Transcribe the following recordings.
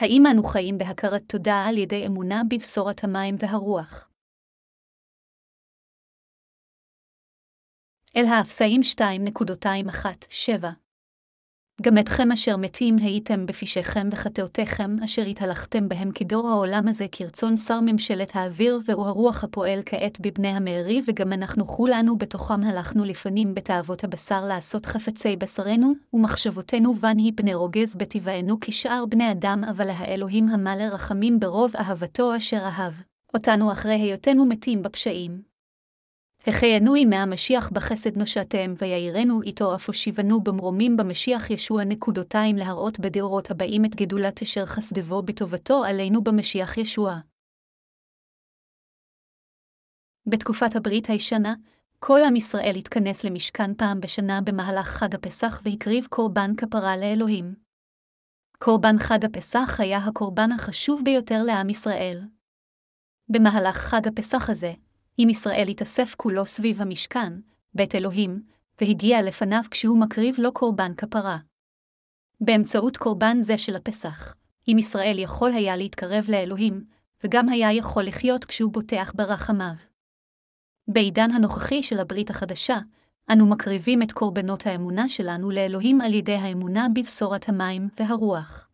האם אנו חיים בהכרת תודה על ידי אמונה בבשורת המים והרוח? אל האפסאים 2.21-7 גם אתכם אשר מתים הייתם בפשעיכם וחטאותיכם, אשר התהלכתם בהם כדור העולם הזה כרצון שר ממשלת האוויר, והוא הרוח הפועל כעת בבני המארי, וגם אנחנו כולנו בתוכם הלכנו לפנים בתאוות הבשר לעשות חפצי בשרנו, ומחשבותינו בן היא פני רוגז בטבענו כשאר בני אדם, אבל האלוהים המלא רחמים ברוב אהבתו אשר אהב. אותנו אחרי היותנו מתים בפשעים, החיינו ימי המשיח בחסד נושעתם, ויעירנו איתו אף הושיבנו במרומים במשיח ישוע נקודותיים להראות בדורות הבאים את גדולת אשר חסדבו בטובתו עלינו במשיח ישוע. בתקופת הברית הישנה, כל עם ישראל התכנס למשכן פעם בשנה במהלך חג הפסח והקריב קורבן כפרה לאלוהים. קורבן חג הפסח היה הקורבן החשוב ביותר לעם ישראל. במהלך חג הפסח הזה, אם ישראל התאסף כולו סביב המשכן, בית אלוהים, והגיע לפניו כשהוא מקריב לו קורבן כפרה. באמצעות קורבן זה של הפסח, אם ישראל יכול היה להתקרב לאלוהים, וגם היה יכול לחיות כשהוא בוטח ברחמיו. בעידן הנוכחי של הברית החדשה, אנו מקריבים את קורבנות האמונה שלנו לאלוהים על ידי האמונה בבשורת המים והרוח.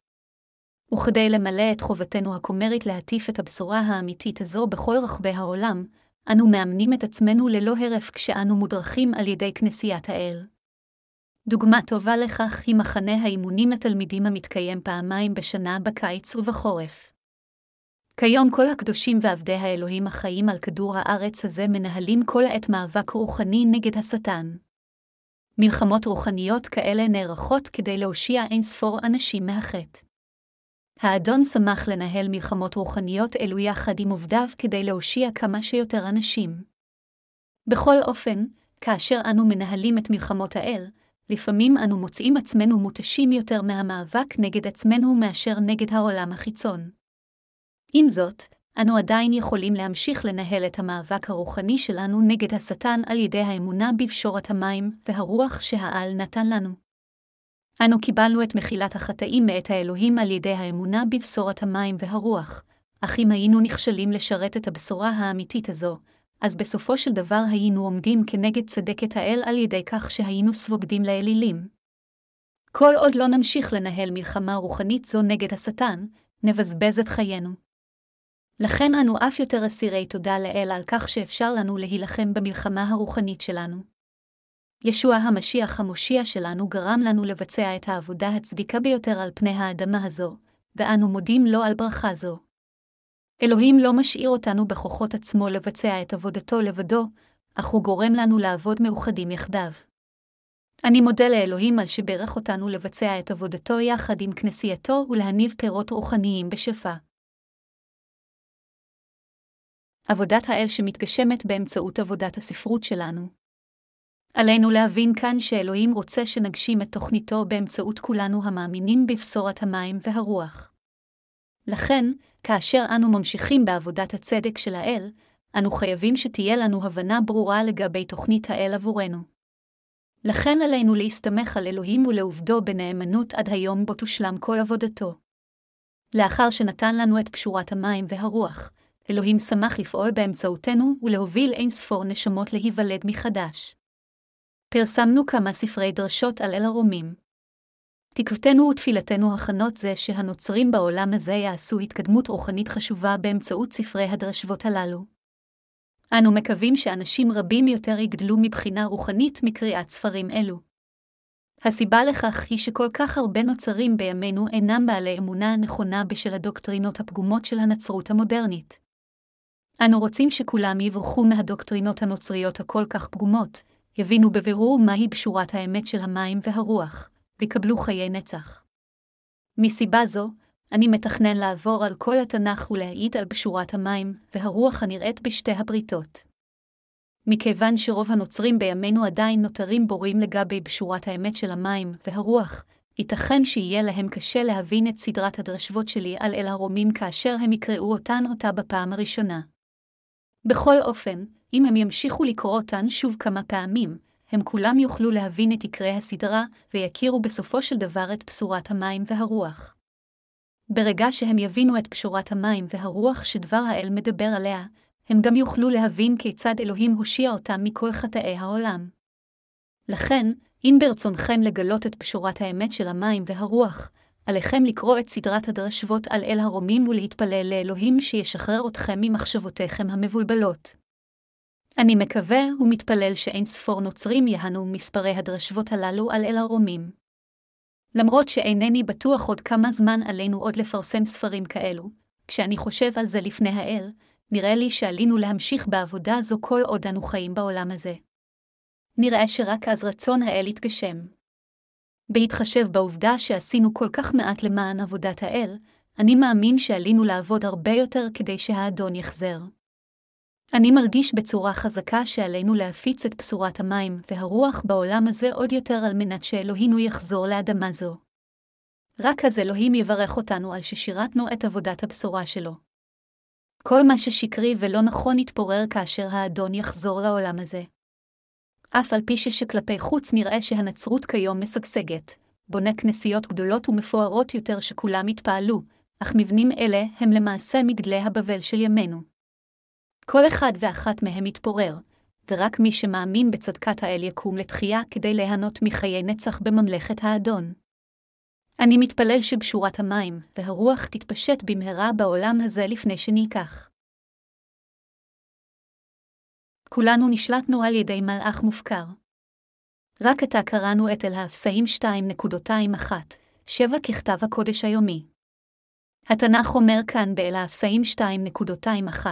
וכדי למלא את חובתנו הכומרית להטיף את הבשורה האמיתית הזו בכל רחבי העולם, אנו מאמנים את עצמנו ללא הרף כשאנו מודרכים על ידי כנסיית האל. דוגמה טובה לכך היא מחנה האימונים לתלמידים המתקיים פעמיים בשנה בקיץ ובחורף. כיום כל הקדושים ועבדי האלוהים החיים על כדור הארץ הזה מנהלים כל העת מאבק רוחני נגד השטן. מלחמות רוחניות כאלה נערכות כדי להושיע אין ספור אנשים מהחטא. האדון שמח לנהל מלחמות רוחניות אלו יחד עם עובדיו כדי להושיע כמה שיותר אנשים. בכל אופן, כאשר אנו מנהלים את מלחמות האל, לפעמים אנו מוצאים עצמנו מותשים יותר מהמאבק נגד עצמנו מאשר נגד העולם החיצון. עם זאת, אנו עדיין יכולים להמשיך לנהל את המאבק הרוחני שלנו נגד השטן על ידי האמונה בפשורת המים והרוח שהעל נתן לנו. אנו קיבלנו את מחילת החטאים מאת האלוהים על ידי האמונה בבשורת המים והרוח, אך אם היינו נכשלים לשרת את הבשורה האמיתית הזו, אז בסופו של דבר היינו עומדים כנגד צדקת האל על ידי כך שהיינו סבוגדים לאלילים. כל עוד לא נמשיך לנהל מלחמה רוחנית זו נגד השטן, נבזבז את חיינו. לכן אנו אף יותר אסירי תודה לאל על כך שאפשר לנו להילחם במלחמה הרוחנית שלנו. ישוע המשיח המושיע שלנו גרם לנו לבצע את העבודה הצדיקה ביותר על פני האדמה הזו, ואנו מודים לו על ברכה זו. אלוהים לא משאיר אותנו בכוחות עצמו לבצע את עבודתו לבדו, אך הוא גורם לנו לעבוד מאוחדים יחדיו. אני מודה לאלוהים על שברך אותנו לבצע את עבודתו יחד עם כנסייתו ולהניב פירות רוחניים בשפע. עבודת האל שמתגשמת באמצעות עבודת הספרות שלנו. עלינו להבין כאן שאלוהים רוצה שנגשים את תוכניתו באמצעות כולנו המאמינים בבשורת המים והרוח. לכן, כאשר אנו ממשיכים בעבודת הצדק של האל, אנו חייבים שתהיה לנו הבנה ברורה לגבי תוכנית האל עבורנו. לכן עלינו להסתמך על אלוהים ולעובדו בנאמנות עד היום בו תושלם כל עבודתו. לאחר שנתן לנו את קשורת המים והרוח, אלוהים שמח לפעול באמצעותנו ולהוביל אין ספור נשמות להיוולד מחדש. פרסמנו כמה ספרי דרשות על אל הרומים. תקוותנו ותפילתנו הכנות זה שהנוצרים בעולם הזה יעשו התקדמות רוחנית חשובה באמצעות ספרי הדרשבות הללו. אנו מקווים שאנשים רבים יותר יגדלו מבחינה רוחנית מקריאת ספרים אלו. הסיבה לכך היא שכל כך הרבה נוצרים בימינו אינם בעלי אמונה נכונה בשל הדוקטרינות הפגומות של הנצרות המודרנית. אנו רוצים שכולם יברכו מהדוקטרינות הנוצריות הכל כך פגומות, יבינו בבירור מהי בשורת האמת של המים והרוח, ויקבלו חיי נצח. מסיבה זו, אני מתכנן לעבור על כל התנ"ך ולהעיד על בשורת המים והרוח הנראית בשתי הבריתות. מכיוון שרוב הנוצרים בימינו עדיין נותרים בורים לגבי בשורת האמת של המים והרוח, ייתכן שיהיה להם קשה להבין את סדרת הדרשבות שלי על אל הרומים כאשר הם יקראו אותן אותה בפעם הראשונה. בכל אופן, אם הם ימשיכו לקרוא אותן שוב כמה פעמים, הם כולם יוכלו להבין את עיקרי הסדרה, ויכירו בסופו של דבר את בשורת המים והרוח. ברגע שהם יבינו את פשורת המים והרוח שדבר האל מדבר עליה, הם גם יוכלו להבין כיצד אלוהים הושיע אותם מכל חטאי העולם. לכן, אם ברצונכם לגלות את פשורת האמת של המים והרוח, עליכם לקרוא את סדרת הדרשבות על אל הרומים ולהתפלל לאלוהים שישחרר אתכם ממחשבותיכם המבולבלות. אני מקווה ומתפלל שאין ספור נוצרים יהנו מספרי הדרשבות הללו על אל הרומים. למרות שאינני בטוח עוד כמה זמן עלינו עוד לפרסם ספרים כאלו, כשאני חושב על זה לפני האל, נראה לי שעלינו להמשיך בעבודה זו כל עוד אנו חיים בעולם הזה. נראה שרק אז רצון האל יתגשם. בהתחשב בעובדה שעשינו כל כך מעט למען עבודת האל, אני מאמין שעלינו לעבוד הרבה יותר כדי שהאדון יחזר. אני מרגיש בצורה חזקה שעלינו להפיץ את בשורת המים והרוח בעולם הזה עוד יותר על מנת שאלוהינו יחזור לאדמה זו. רק אז אלוהים יברך אותנו על ששירתנו את עבודת הבשורה שלו. כל מה ששקרי ולא נכון יתפורר כאשר האדון יחזור לעולם הזה. אף על פי ששכלפי חוץ נראה שהנצרות כיום משגשגת, בונה כנסיות גדולות ומפוארות יותר שכולם יתפעלו, אך מבנים אלה הם למעשה מגדלי הבבל של ימינו. כל אחד ואחת מהם יתפורר, ורק מי שמאמין בצדקת האל יקום לתחייה כדי ליהנות מחיי נצח בממלכת האדון. אני מתפלל שבשורת המים והרוח תתפשט במהרה בעולם הזה לפני שניקח. כולנו נשלטנו על ידי מלאך מופקר. רק עתה קראנו את אל האפסאים 2.21, שבע ככתב הקודש היומי. התנ"ך אומר כאן באל האפסאים 2.21,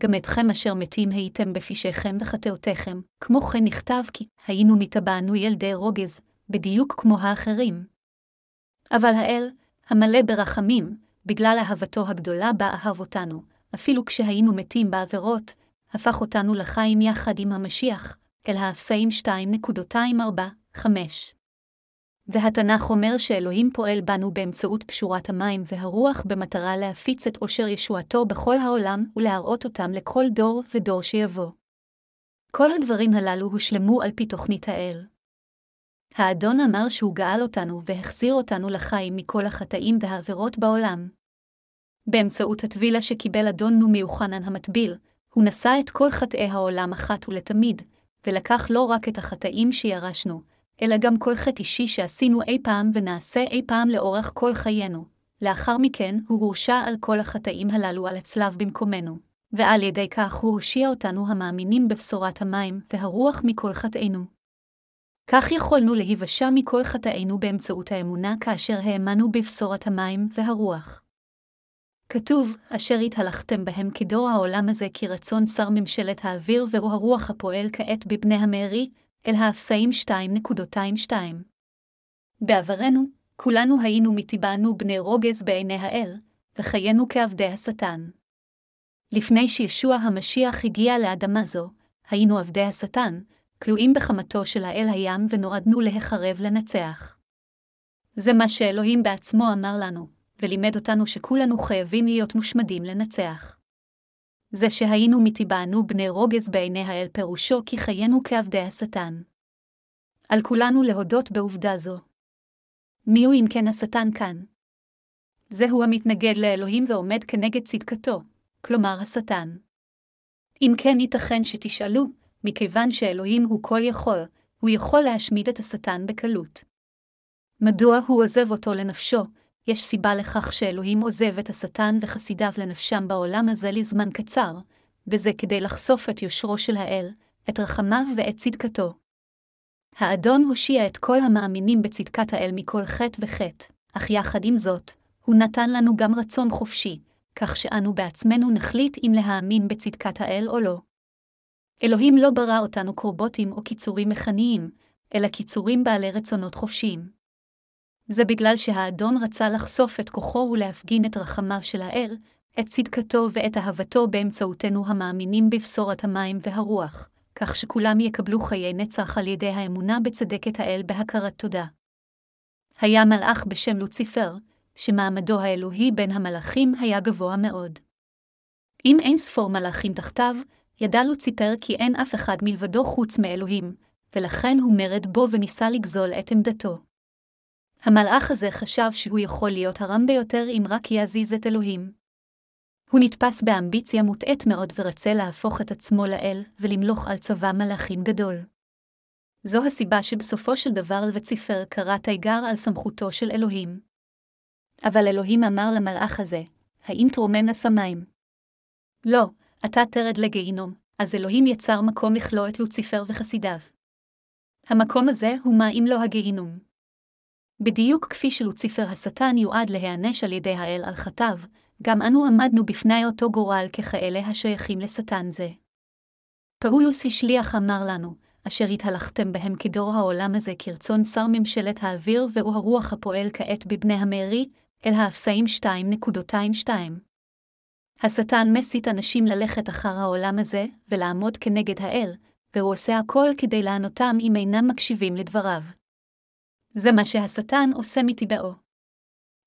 גם אתכם אשר מתים הייתם בפשעיכם וחטאותיכם, כמו כן נכתב כי היינו מתאבענו ילדי רוגז, בדיוק כמו האחרים. אבל האל, המלא ברחמים, בגלל אהבתו הגדולה בה אהב אותנו, אפילו כשהיינו מתים בעבירות, הפך אותנו לחיים יחד עם המשיח, אל האפסאים 2.245. והתנ"ך אומר שאלוהים פועל בנו באמצעות פשורת המים והרוח במטרה להפיץ את עושר ישועתו בכל העולם ולהראות אותם לכל דור ודור שיבוא. כל הדברים הללו הושלמו על פי תוכנית האל. האדון אמר שהוא גאל אותנו והחזיר אותנו לחיים מכל החטאים והעבירות בעולם. באמצעות הטבילה שקיבל אדוננו מיוחנן המטביל, הוא נשא את כל חטאי העולם אחת ולתמיד, ולקח לא רק את החטאים שירשנו, אלא גם כל חטא אישי שעשינו אי פעם ונעשה אי פעם לאורך כל חיינו. לאחר מכן, הוא הורשע על כל החטאים הללו על הצלב במקומנו, ועל ידי כך הוא הושיע אותנו המאמינים בבשורת המים והרוח מכל חטאינו. כך יכולנו להיוושע מכל חטאינו באמצעות האמונה כאשר האמנו בבשורת המים והרוח. כתוב, אשר התהלכתם בהם כדור העולם הזה כי רצון שר ממשלת האוויר והוא הרוח הפועל כעת בבני המארי, אל האפסאים 2.22. בעברנו, כולנו היינו מטבענו בני רוגז בעיני האל, וחיינו כעבדי השטן. לפני שישוע המשיח הגיע לאדמה זו, היינו עבדי השטן, כלואים בחמתו של האל הים ונועדנו להחרב לנצח. זה מה שאלוהים בעצמו אמר לנו, ולימד אותנו שכולנו חייבים להיות מושמדים לנצח. זה שהיינו מטבענו בני רוגז בעיני האל פירושו כי חיינו כעבדי השטן. על כולנו להודות בעובדה זו. מיהו אם כן השטן כאן? זהו המתנגד לאלוהים ועומד כנגד צדקתו, כלומר השטן. אם כן ייתכן שתשאלו, מכיוון שאלוהים הוא כל יכול, הוא יכול להשמיד את השטן בקלות. מדוע הוא עוזב אותו לנפשו, יש סיבה לכך שאלוהים עוזב את השטן וחסידיו לנפשם בעולם הזה לזמן קצר, וזה כדי לחשוף את יושרו של האל, את רחמיו ואת צדקתו. האדון הושיע את כל המאמינים בצדקת האל מכל חטא וחטא, אך יחד עם זאת, הוא נתן לנו גם רצון חופשי, כך שאנו בעצמנו נחליט אם להאמין בצדקת האל או לא. אלוהים לא ברא אותנו קורבוטים או קיצורים מכניים, אלא קיצורים בעלי רצונות חופשיים. זה בגלל שהאדון רצה לחשוף את כוחו ולהפגין את רחמיו של האל, את צדקתו ואת אהבתו באמצעותנו המאמינים בבשורת המים והרוח, כך שכולם יקבלו חיי נצח על ידי האמונה בצדקת האל בהכרת תודה. היה מלאך בשם לוציפר, שמעמדו האלוהי בין המלאכים היה גבוה מאוד. אם אין ספור מלאכים תחתיו, ידע לוציפר כי אין אף אחד מלבדו חוץ מאלוהים, ולכן הוא מרד בו וניסה לגזול את עמדתו. המלאך הזה חשב שהוא יכול להיות הרם ביותר אם רק יזיז את אלוהים. הוא נתפס באמביציה מוטעית מאוד ורצה להפוך את עצמו לאל ולמלוך על צבא מלאכים גדול. זו הסיבה שבסופו של דבר לוציפר קרא תיגר על סמכותו של אלוהים. אבל אלוהים אמר למלאך הזה, האם תרומם לשמיים? לא, אתה תרד לגיהינום, אז אלוהים יצר מקום לכלוא את לוציפר וחסידיו. המקום הזה הוא מה אם לא הגיהינום. בדיוק כפי שלוציפר השטן יועד להיענש על ידי האל על חטאו, גם אנו עמדנו בפני אותו גורל ככאלה השייכים לשטן זה. פאולוס השליח אמר לנו, אשר התהלכתם בהם כדור העולם הזה כרצון שר ממשלת האוויר והוא הרוח הפועל כעת בבני המארי, אל האפסאים 2.22. השטן מסית אנשים ללכת אחר העולם הזה ולעמוד כנגד האל, והוא עושה הכל כדי לענותם אם אינם מקשיבים לדבריו. זה מה שהשטן עושה מטבעו.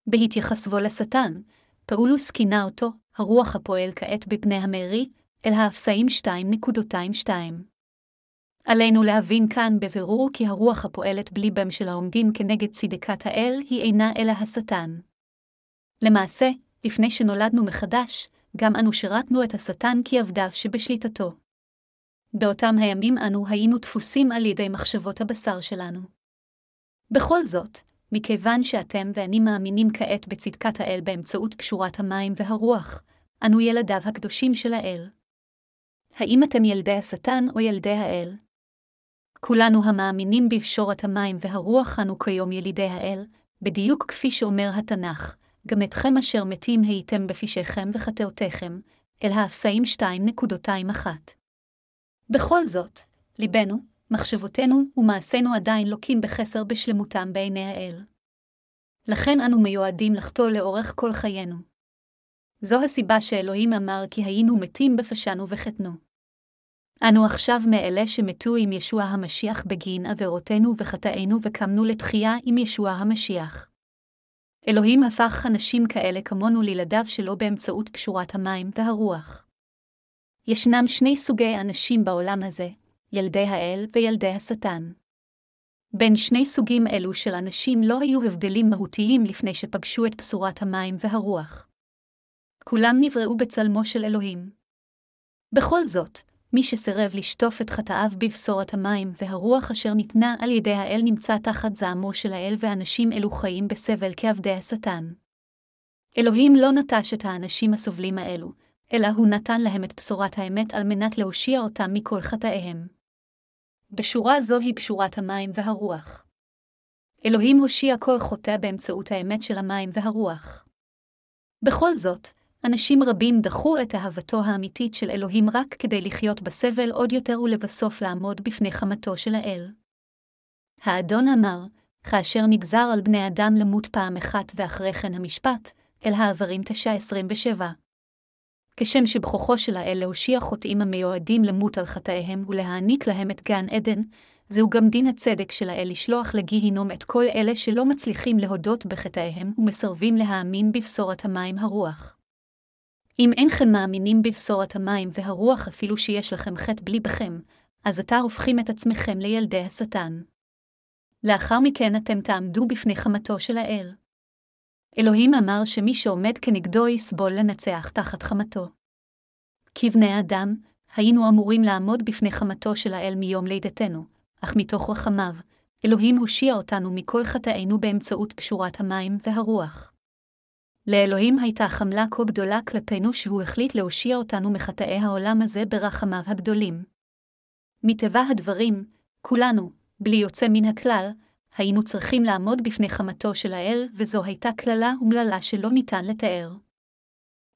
בהתייחסבו לשטן, פאולוס כינה אותו, הרוח הפועל כעת בבני המרי, אל האפסאים 2.22. עלינו להבין כאן בבירור כי הרוח הפועלת בליבם של העומדים כנגד צדקת האל היא אינה אלא השטן. למעשה, לפני שנולדנו מחדש, גם אנו שירתנו את השטן כי עבדיו שבשליטתו. באותם הימים אנו היינו דפוסים על ידי מחשבות הבשר שלנו. בכל זאת, מכיוון שאתם ואני מאמינים כעת בצדקת האל באמצעות קשורת המים והרוח, אנו ילדיו הקדושים של האל. האם אתם ילדי השטן או ילדי האל? כולנו המאמינים בפשורת המים והרוח אנו כיום ילידי האל, בדיוק כפי שאומר התנ"ך, גם אתכם אשר מתים הייתם בפשעיכם וחטאותיכם, אל האפסאים 2.21. בכל זאת, ליבנו, מחשבותינו ומעשינו עדיין לוקים בחסר בשלמותם בעיני האל. לכן אנו מיועדים לחטוא לאורך כל חיינו. זו הסיבה שאלוהים אמר כי היינו מתים בפשענו וחטאנו. אנו עכשיו מאלה שמתו עם ישוע המשיח בגין עבירותינו וחטאינו וקמנו לתחייה עם ישוע המשיח. אלוהים הפך אנשים כאלה כמונו לילדיו שלו באמצעות קשורת המים והרוח. ישנם שני סוגי אנשים בעולם הזה, ילדי האל וילדי השטן. בין שני סוגים אלו של אנשים לא היו הבדלים מהותיים לפני שפגשו את בשורת המים והרוח. כולם נבראו בצלמו של אלוהים. בכל זאת, מי שסירב לשטוף את חטאיו בבשורת המים והרוח אשר ניתנה על ידי האל נמצא תחת זעמו של האל ואנשים אלו חיים בסבל כעבדי השטן. אלוהים לא נטש את האנשים הסובלים האלו, אלא הוא נתן להם את בשורת האמת על מנת להושיע אותם מכל חטאיהם. בשורה זו היא קשורת המים והרוח. אלוהים הושיע כל חוטא באמצעות האמת של המים והרוח. בכל זאת, אנשים רבים דחו את אהבתו האמיתית של אלוהים רק כדי לחיות בסבל עוד יותר ולבסוף לעמוד בפני חמתו של האל. האדון אמר, כאשר נגזר על בני אדם למות פעם אחת ואחרי כן המשפט, אל העברים 9.27. כשם שבכוחו של האל להושיע חוטאים המיועדים למות על חטאיהם ולהעניק להם את גן עדן, זהו גם דין הצדק של האל לשלוח לגיהינום את כל אלה שלא מצליחים להודות בחטאיהם ומסרבים להאמין בבשורת המים הרוח. אם אינכם מאמינים בבשורת המים והרוח אפילו שיש לכם חטא בלי בכם, אז עתה הופכים את עצמכם לילדי השטן. לאחר מכן אתם תעמדו בפני חמתו של האל. אלוהים אמר שמי שעומד כנגדו יסבול לנצח תחת חמתו. כבני אדם, היינו אמורים לעמוד בפני חמתו של האל מיום לידתנו, אך מתוך רחמיו, אלוהים הושיע אותנו מכל חטאינו באמצעות קשורת המים והרוח. לאלוהים הייתה חמלה כה גדולה כלפינו שהוא החליט להושיע אותנו מחטאי העולם הזה ברחמיו הגדולים. מטבע הדברים, כולנו, בלי יוצא מן הכלל, היינו צריכים לעמוד בפני חמתו של האל, וזו הייתה קללה אומללה שלא ניתן לתאר.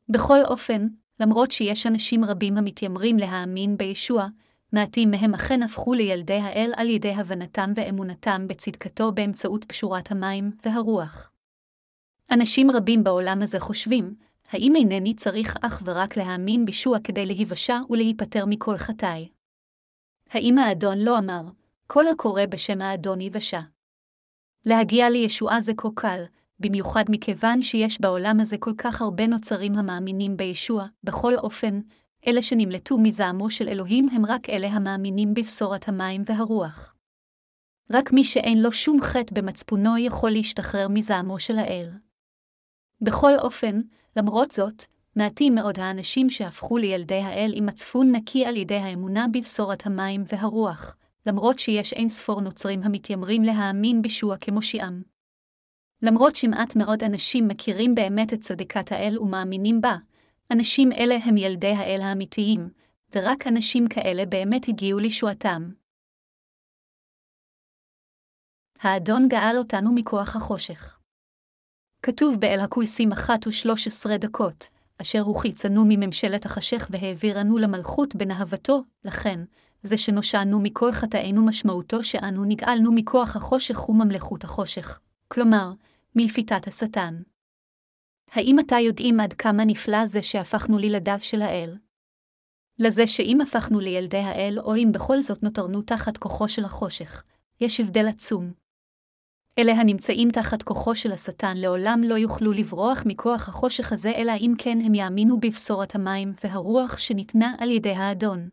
בכל אופן, למרות שיש אנשים רבים המתיימרים להאמין בישוע, מעטים מהם אכן הפכו לילדי האל על ידי הבנתם ואמונתם בצדקתו באמצעות קשורת המים והרוח. אנשים רבים בעולם הזה חושבים, האם אינני צריך אך ורק להאמין בישוע כדי להיוושע ולהיפטר מכל חטאי? האם האדון לא אמר, כל הקורא בשם האדון יוושע? להגיע לישועה זה כה קל, במיוחד מכיוון שיש בעולם הזה כל כך הרבה נוצרים המאמינים בישוע, בכל אופן, אלה שנמלטו מזעמו של אלוהים הם רק אלה המאמינים בבשורת המים והרוח. רק מי שאין לו שום חטא במצפונו יכול להשתחרר מזעמו של האל. בכל אופן, למרות זאת, מעטים מאוד האנשים שהפכו לילדי האל עם מצפון נקי על ידי האמונה בבשורת המים והרוח, למרות שיש אין ספור נוצרים המתיימרים להאמין בישוע כמושיעם. למרות שמעט מאוד אנשים מכירים באמת את צדקת האל ומאמינים בה, אנשים אלה הם ילדי האל האמיתיים, ורק אנשים כאלה באמת הגיעו לישועתם. האדון גאל אותנו מכוח החושך. כתוב באל הכויסים אחת ושלוש עשרה דקות, אשר הוא חיצנו מממשלת החשך והעבירנו למלכות בנהבתו, לכן, זה שנושענו מכל חטאינו משמעותו שאנו נגאלנו מכוח החושך וממלכות החושך, כלומר, מלפיתת השטן. האם אתה יודעים עד כמה נפלא זה שהפכנו לילדיו של האל? לזה שאם הפכנו לילדי האל, או אם בכל זאת נותרנו תחת כוחו של החושך, יש הבדל עצום. אלה הנמצאים תחת כוחו של השטן לעולם לא יוכלו לברוח מכוח החושך הזה, אלא אם כן הם יאמינו בבשורת המים והרוח שניתנה על ידי האדון.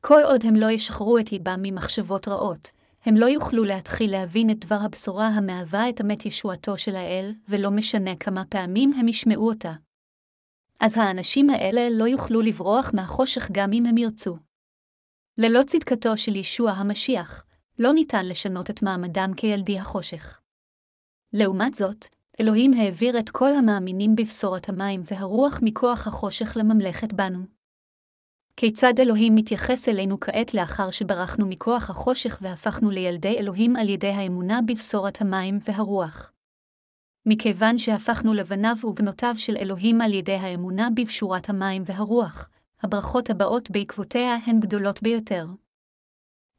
כל עוד הם לא ישחררו את ליבם ממחשבות רעות, הם לא יוכלו להתחיל להבין את דבר הבשורה המהווה את אמת ישועתו של האל, ולא משנה כמה פעמים הם ישמעו אותה. אז האנשים האלה לא יוכלו לברוח מהחושך גם אם הם ירצו. ללא צדקתו של ישוע המשיח, לא ניתן לשנות את מעמדם כילדי החושך. לעומת זאת, אלוהים העביר את כל המאמינים בבשורת המים והרוח מכוח החושך לממלכת בנו. כיצד אלוהים מתייחס אלינו כעת לאחר שברחנו מכוח החושך והפכנו לילדי אלוהים על ידי האמונה בבשורת המים והרוח? מכיוון שהפכנו לבניו ובנותיו של אלוהים על ידי האמונה בבשורת המים והרוח, הברכות הבאות בעקבותיה הן גדולות ביותר.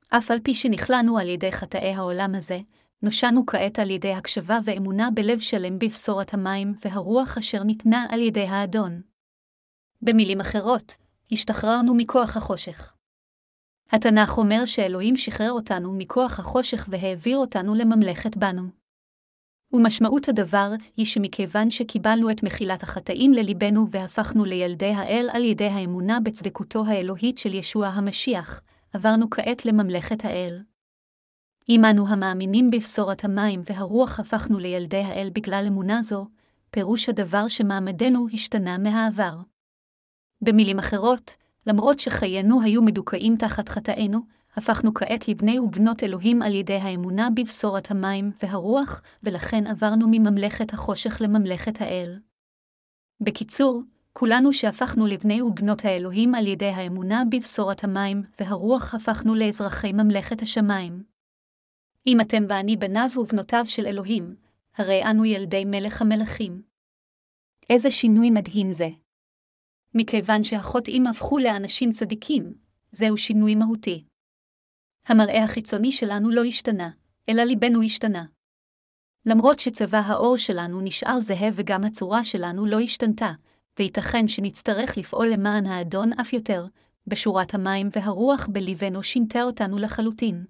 אף על פי שנכלאנו על ידי חטאי העולם הזה, נושענו כעת על ידי הקשבה ואמונה בלב שלם בבשורת המים והרוח אשר ניתנה על ידי האדון. במילים אחרות, השתחררנו מכוח החושך. התנ"ך אומר שאלוהים שחרר אותנו מכוח החושך והעביר אותנו לממלכת בנו. ומשמעות הדבר היא שמכיוון שקיבלנו את מחילת החטאים לליבנו והפכנו לילדי האל על ידי האמונה בצדקותו האלוהית של ישוע המשיח, עברנו כעת לממלכת האל. אנו המאמינים בבשורת המים והרוח הפכנו לילדי האל בגלל אמונה זו, פירוש הדבר שמעמדנו השתנה מהעבר. במילים אחרות, למרות שחיינו היו מדוכאים תחת חטאינו, הפכנו כעת לבני ובנות אלוהים על ידי האמונה בבשורת המים והרוח, ולכן עברנו מממלכת החושך לממלכת האל. בקיצור, כולנו שהפכנו לבני ובנות האלוהים על ידי האמונה בבשורת המים והרוח הפכנו לאזרחי ממלכת השמיים. אם אתם ואני בניו ובנותיו של אלוהים, הרי אנו ילדי מלך המלכים. איזה שינוי מדהים זה. מכיוון שהחוטאים הפכו לאנשים צדיקים, זהו שינוי מהותי. המראה החיצוני שלנו לא השתנה, אלא ליבנו השתנה. למרות שצבע העור שלנו נשאר זהה וגם הצורה שלנו לא השתנתה, וייתכן שנצטרך לפעול למען האדון אף יותר, בשורת המים והרוח בליבנו שינתה אותנו לחלוטין.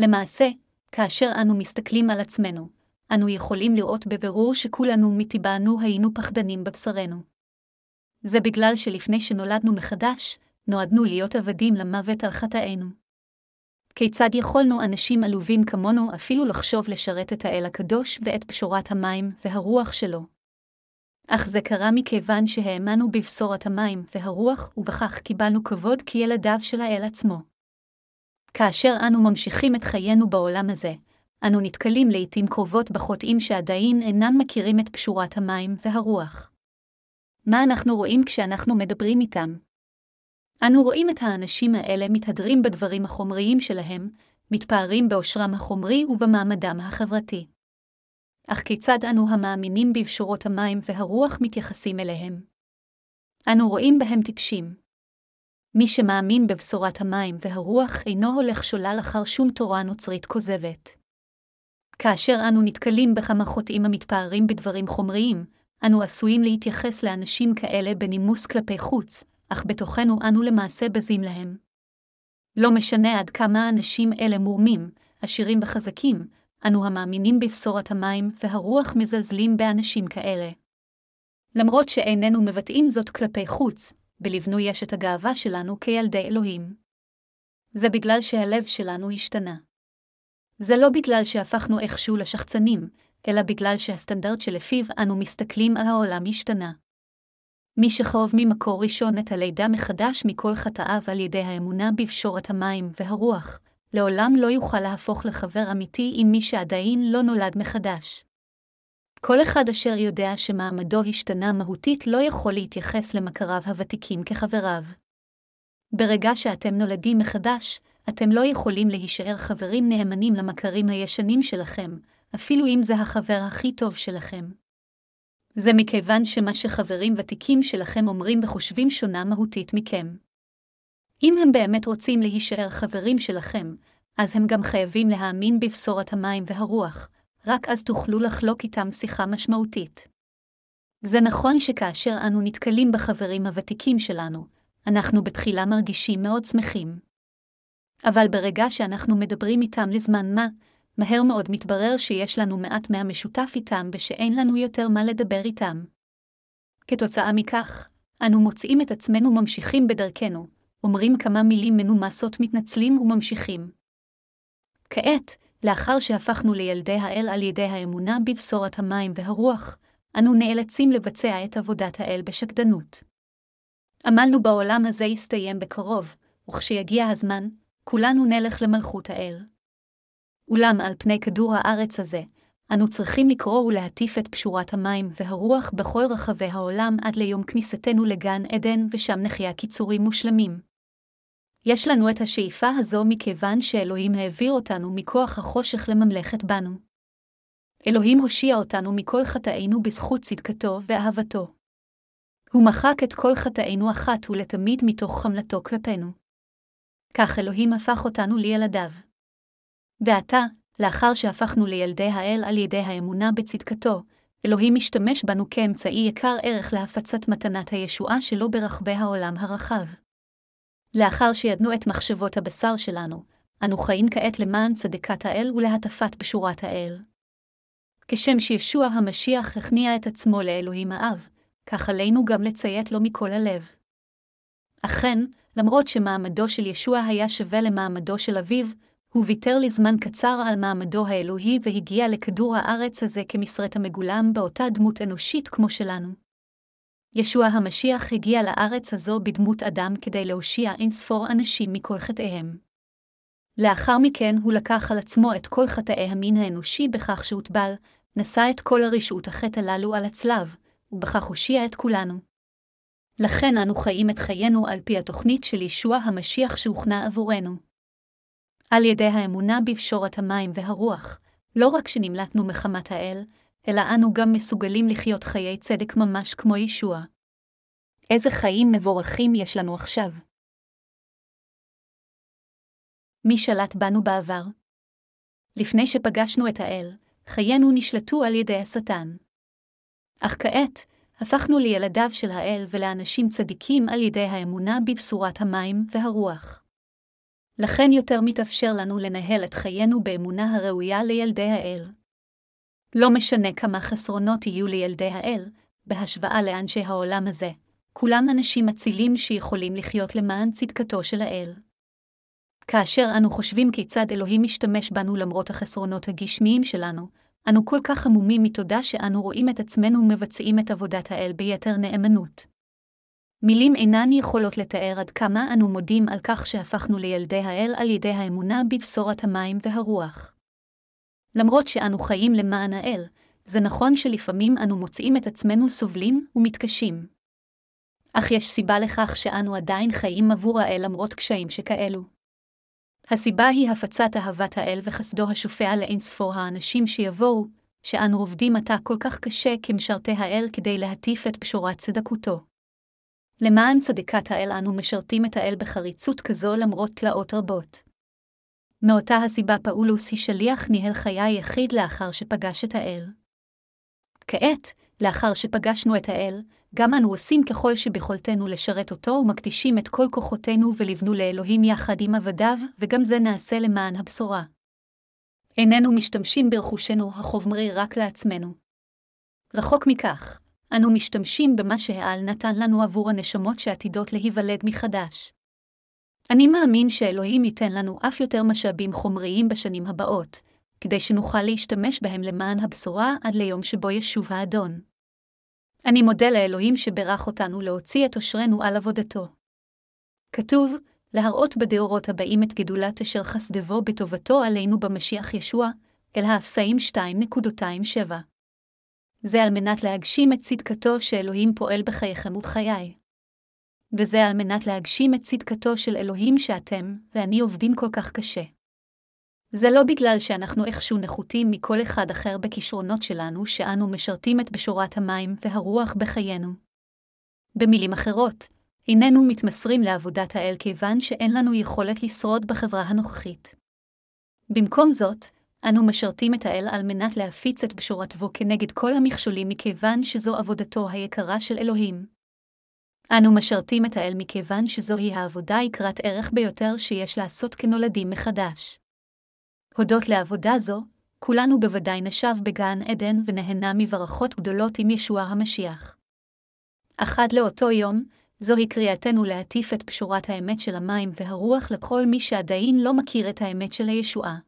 למעשה, כאשר אנו מסתכלים על עצמנו, אנו יכולים לראות בבירור שכולנו מטבענו היינו פחדנים בבשרנו. זה בגלל שלפני שנולדנו מחדש, נועדנו להיות עבדים למוות על חטאינו. כיצד יכולנו אנשים עלובים כמונו אפילו לחשוב לשרת את האל הקדוש ואת פשורת המים והרוח שלו? אך זה קרה מכיוון שהאמנו בבשורת המים והרוח, ובכך קיבלנו כבוד כילדיו של האל עצמו. כאשר אנו ממשיכים את חיינו בעולם הזה, אנו נתקלים לעתים קרובות בחוטאים שעדיין אינם מכירים את פשורת המים והרוח. מה אנחנו רואים כשאנחנו מדברים איתם? אנו רואים את האנשים האלה מתהדרים בדברים החומריים שלהם, מתפארים באושרם החומרי ובמעמדם החברתי. אך כיצד אנו המאמינים בבשורות המים והרוח מתייחסים אליהם? אנו רואים בהם טיפשים. מי שמאמין בבשורת המים והרוח אינו הולך שולל אחר שום תורה נוצרית כוזבת. כאשר אנו נתקלים בכמה חוטאים המתפארים בדברים חומריים, אנו עשויים להתייחס לאנשים כאלה בנימוס כלפי חוץ, אך בתוכנו אנו למעשה בזים להם. לא משנה עד כמה אנשים אלה מורמים, עשירים וחזקים, אנו המאמינים בבשורת המים והרוח מזלזלים באנשים כאלה. למרות שאיננו מבטאים זאת כלפי חוץ, בלבנו יש את הגאווה שלנו כילדי אלוהים. זה בגלל שהלב שלנו השתנה. זה לא בגלל שהפכנו איכשהו לשחצנים, אלא בגלל שהסטנדרט שלפיו אנו מסתכלים על העולם השתנה. מי שחוב ממקור ראשון את הלידה מחדש מכל חטאיו על ידי האמונה בפשורת המים והרוח, לעולם לא יוכל להפוך לחבר אמיתי עם מי שעדיין לא נולד מחדש. כל אחד אשר יודע שמעמדו השתנה מהותית לא יכול להתייחס למכריו הוותיקים כחבריו. ברגע שאתם נולדים מחדש, אתם לא יכולים להישאר חברים נאמנים למכרים הישנים שלכם, אפילו אם זה החבר הכי טוב שלכם. זה מכיוון שמה שחברים ותיקים שלכם אומרים וחושבים שונה מהותית מכם. אם הם באמת רוצים להישאר חברים שלכם, אז הם גם חייבים להאמין בבשורת המים והרוח, רק אז תוכלו לחלוק איתם שיחה משמעותית. זה נכון שכאשר אנו נתקלים בחברים הוותיקים שלנו, אנחנו בתחילה מרגישים מאוד שמחים. אבל ברגע שאנחנו מדברים איתם לזמן מה, מהר מאוד מתברר שיש לנו מעט מהמשותף איתם ושאין לנו יותר מה לדבר איתם. כתוצאה מכך, אנו מוצאים את עצמנו ממשיכים בדרכנו, אומרים כמה מילים מנומסות מתנצלים וממשיכים. כעת, לאחר שהפכנו לילדי האל על ידי האמונה בבשורת המים והרוח, אנו נאלצים לבצע את עבודת האל בשקדנות. עמלנו בעולם הזה יסתיים בקרוב, וכשיגיע הזמן, כולנו נלך למלכות האל. אולם על פני כדור הארץ הזה, אנו צריכים לקרוא ולהטיף את פשורת המים והרוח בכל רחבי העולם עד ליום כניסתנו לגן עדן, ושם נחיה קיצורים מושלמים. יש לנו את השאיפה הזו מכיוון שאלוהים העביר אותנו מכוח החושך לממלכת בנו. אלוהים הושיע אותנו מכל חטאינו בזכות צדקתו ואהבתו. הוא מחק את כל חטאינו אחת ולתמיד מתוך חמלתו כלפינו. כך אלוהים הפך אותנו לילדיו. ועתה, לאחר שהפכנו לילדי האל על ידי האמונה בצדקתו, אלוהים משתמש בנו כאמצעי יקר ערך להפצת מתנת הישועה שלו ברחבי העולם הרחב. לאחר שידנו את מחשבות הבשר שלנו, אנו חיים כעת למען צדקת האל ולהטפת בשורת האל. כשם שישוע המשיח הכניע את עצמו לאלוהים האב, כך עלינו גם לציית לו מכל הלב. אכן, למרות שמעמדו של ישוע היה שווה למעמדו של אביו, הוא ויתר לזמן קצר על מעמדו האלוהי והגיע לכדור הארץ הזה כמסרט המגולם באותה דמות אנושית כמו שלנו. ישוע המשיח הגיע לארץ הזו בדמות אדם כדי להושיע אינספור אנשים מכל חטאיהם. לאחר מכן הוא לקח על עצמו את כל חטאי המין האנושי בכך שהוטבל, נשא את כל הרשעות החטא הללו על הצלב, ובכך הושיע את כולנו. לכן אנו חיים את חיינו על פי התוכנית של ישוע המשיח שהוכנה עבורנו. על ידי האמונה בפשורת המים והרוח, לא רק שנמלטנו מחמת האל, אלא אנו גם מסוגלים לחיות חיי צדק ממש כמו ישוע. איזה חיים מבורכים יש לנו עכשיו. מי שלט בנו בעבר? לפני שפגשנו את האל, חיינו נשלטו על ידי השטן. אך כעת, הפכנו לילדיו של האל ולאנשים צדיקים על ידי האמונה בבשורת המים והרוח. לכן יותר מתאפשר לנו לנהל את חיינו באמונה הראויה לילדי האל. לא משנה כמה חסרונות יהיו לילדי האל, בהשוואה לאנשי העולם הזה, כולם אנשים אצילים שיכולים לחיות למען צדקתו של האל. כאשר אנו חושבים כיצד אלוהים משתמש בנו למרות החסרונות הגשמיים שלנו, אנו כל כך עמומים מתודה שאנו רואים את עצמנו מבצעים את עבודת האל ביתר נאמנות. מילים אינן יכולות לתאר עד כמה אנו מודים על כך שהפכנו לילדי האל על ידי האמונה בבשורת המים והרוח. למרות שאנו חיים למען האל, זה נכון שלפעמים אנו מוצאים את עצמנו סובלים ומתקשים. אך יש סיבה לכך שאנו עדיין חיים עבור האל למרות קשיים שכאלו. הסיבה היא הפצת אהבת האל וחסדו השופע לאינספור האנשים שיבואו, שאנו עובדים עתה כל כך קשה כמשרתי האל כדי להטיף את פשורת צדקותו. למען צדקת האל אנו משרתים את האל בחריצות כזו למרות תלאות רבות. מאותה הסיבה פאולוס היא שליח ניהל חיי יחיד לאחר שפגש את האל. כעת, לאחר שפגשנו את האל, גם אנו עושים ככל שביכולתנו לשרת אותו ומקדישים את כל כוחותינו ולבנו לאלוהים יחד עם עבדיו, וגם זה נעשה למען הבשורה. איננו משתמשים ברכושנו החומרי רק לעצמנו. רחוק מכך, אנו משתמשים במה שהעל נתן לנו עבור הנשמות שעתידות להיוולד מחדש. אני מאמין שאלוהים ייתן לנו אף יותר משאבים חומריים בשנים הבאות, כדי שנוכל להשתמש בהם למען הבשורה עד ליום שבו ישוב האדון. אני מודה לאלוהים שברך אותנו להוציא את עושרנו על עבודתו. כתוב, להראות בדורות הבאים את גדולת אשר חסדבו בטובתו עלינו במשיח ישוע, אל האפסאים 2.27. זה על מנת להגשים את צדקתו שאלוהים פועל בחייכם ובחיי. וזה על מנת להגשים את צדקתו של אלוהים שאתם ואני עובדים כל כך קשה. זה לא בגלל שאנחנו איכשהו נחותים מכל אחד אחר בכישרונות שלנו שאנו משרתים את בשורת המים והרוח בחיינו. במילים אחרות, איננו מתמסרים לעבודת האל כיוון שאין לנו יכולת לשרוד בחברה הנוכחית. במקום זאת, אנו משרתים את האל על מנת להפיץ את בשורתו כנגד כל המכשולים מכיוון שזו עבודתו היקרה של אלוהים. אנו משרתים את האל מכיוון שזוהי העבודה יקרת ערך ביותר שיש לעשות כנולדים מחדש. הודות לעבודה זו, כולנו בוודאי נשב בגן עדן ונהנה מברכות גדולות עם ישוע המשיח. אך עד לאותו יום, זוהי קריאתנו להטיף את פשורת האמת של המים והרוח לכל מי שעדיין לא מכיר את האמת של הישועה.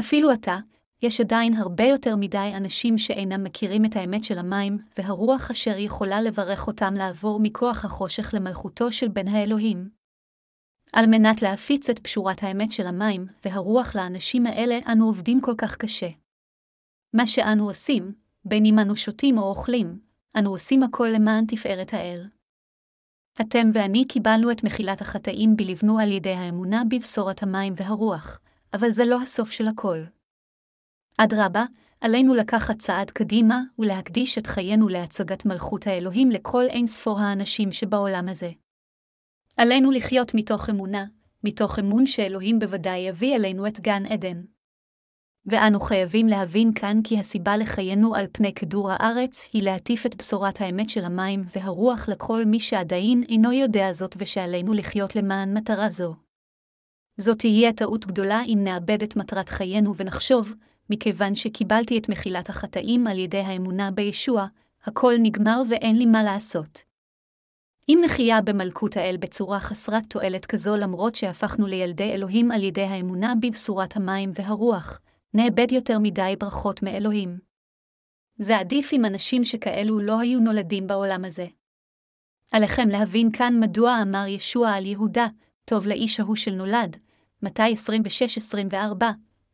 אפילו עתה, יש עדיין הרבה יותר מדי אנשים שאינם מכירים את האמת של המים, והרוח אשר יכולה לברך אותם לעבור מכוח החושך למלכותו של בן האלוהים. על מנת להפיץ את פשורת האמת של המים והרוח לאנשים האלה, אנו עובדים כל כך קשה. מה שאנו עושים, בין אם אנו שותים או אוכלים, אנו עושים הכל למען תפארת האל. אתם ואני קיבלנו את מחילת החטאים בלבנו על ידי האמונה בבשורת המים והרוח, אבל זה לא הסוף של הכל. אדרבה, עלינו לקחת צעד קדימה ולהקדיש את חיינו להצגת מלכות האלוהים לכל אין ספור האנשים שבעולם הזה. עלינו לחיות מתוך אמונה, מתוך אמון שאלוהים בוודאי יביא אלינו את גן עדן. ואנו חייבים להבין כאן כי הסיבה לחיינו על פני כדור הארץ היא להטיף את בשורת האמת של המים והרוח לכל מי שעדיין אינו יודע זאת ושעלינו לחיות למען מטרה זו. זאת תהיה טעות גדולה אם נאבד את מטרת חיינו ונחשוב, מכיוון שקיבלתי את מחילת החטאים על ידי האמונה בישוע, הכל נגמר ואין לי מה לעשות. אם נחיה במלכות האל בצורה חסרת תועלת כזו למרות שהפכנו לילדי אלוהים על ידי האמונה בבשורת המים והרוח, נאבד יותר מדי ברכות מאלוהים. זה עדיף אם אנשים שכאלו לא היו נולדים בעולם הזה. עליכם להבין כאן מדוע אמר ישוע על יהודה, טוב לאיש ההוא של נולד, מתי? 26-24,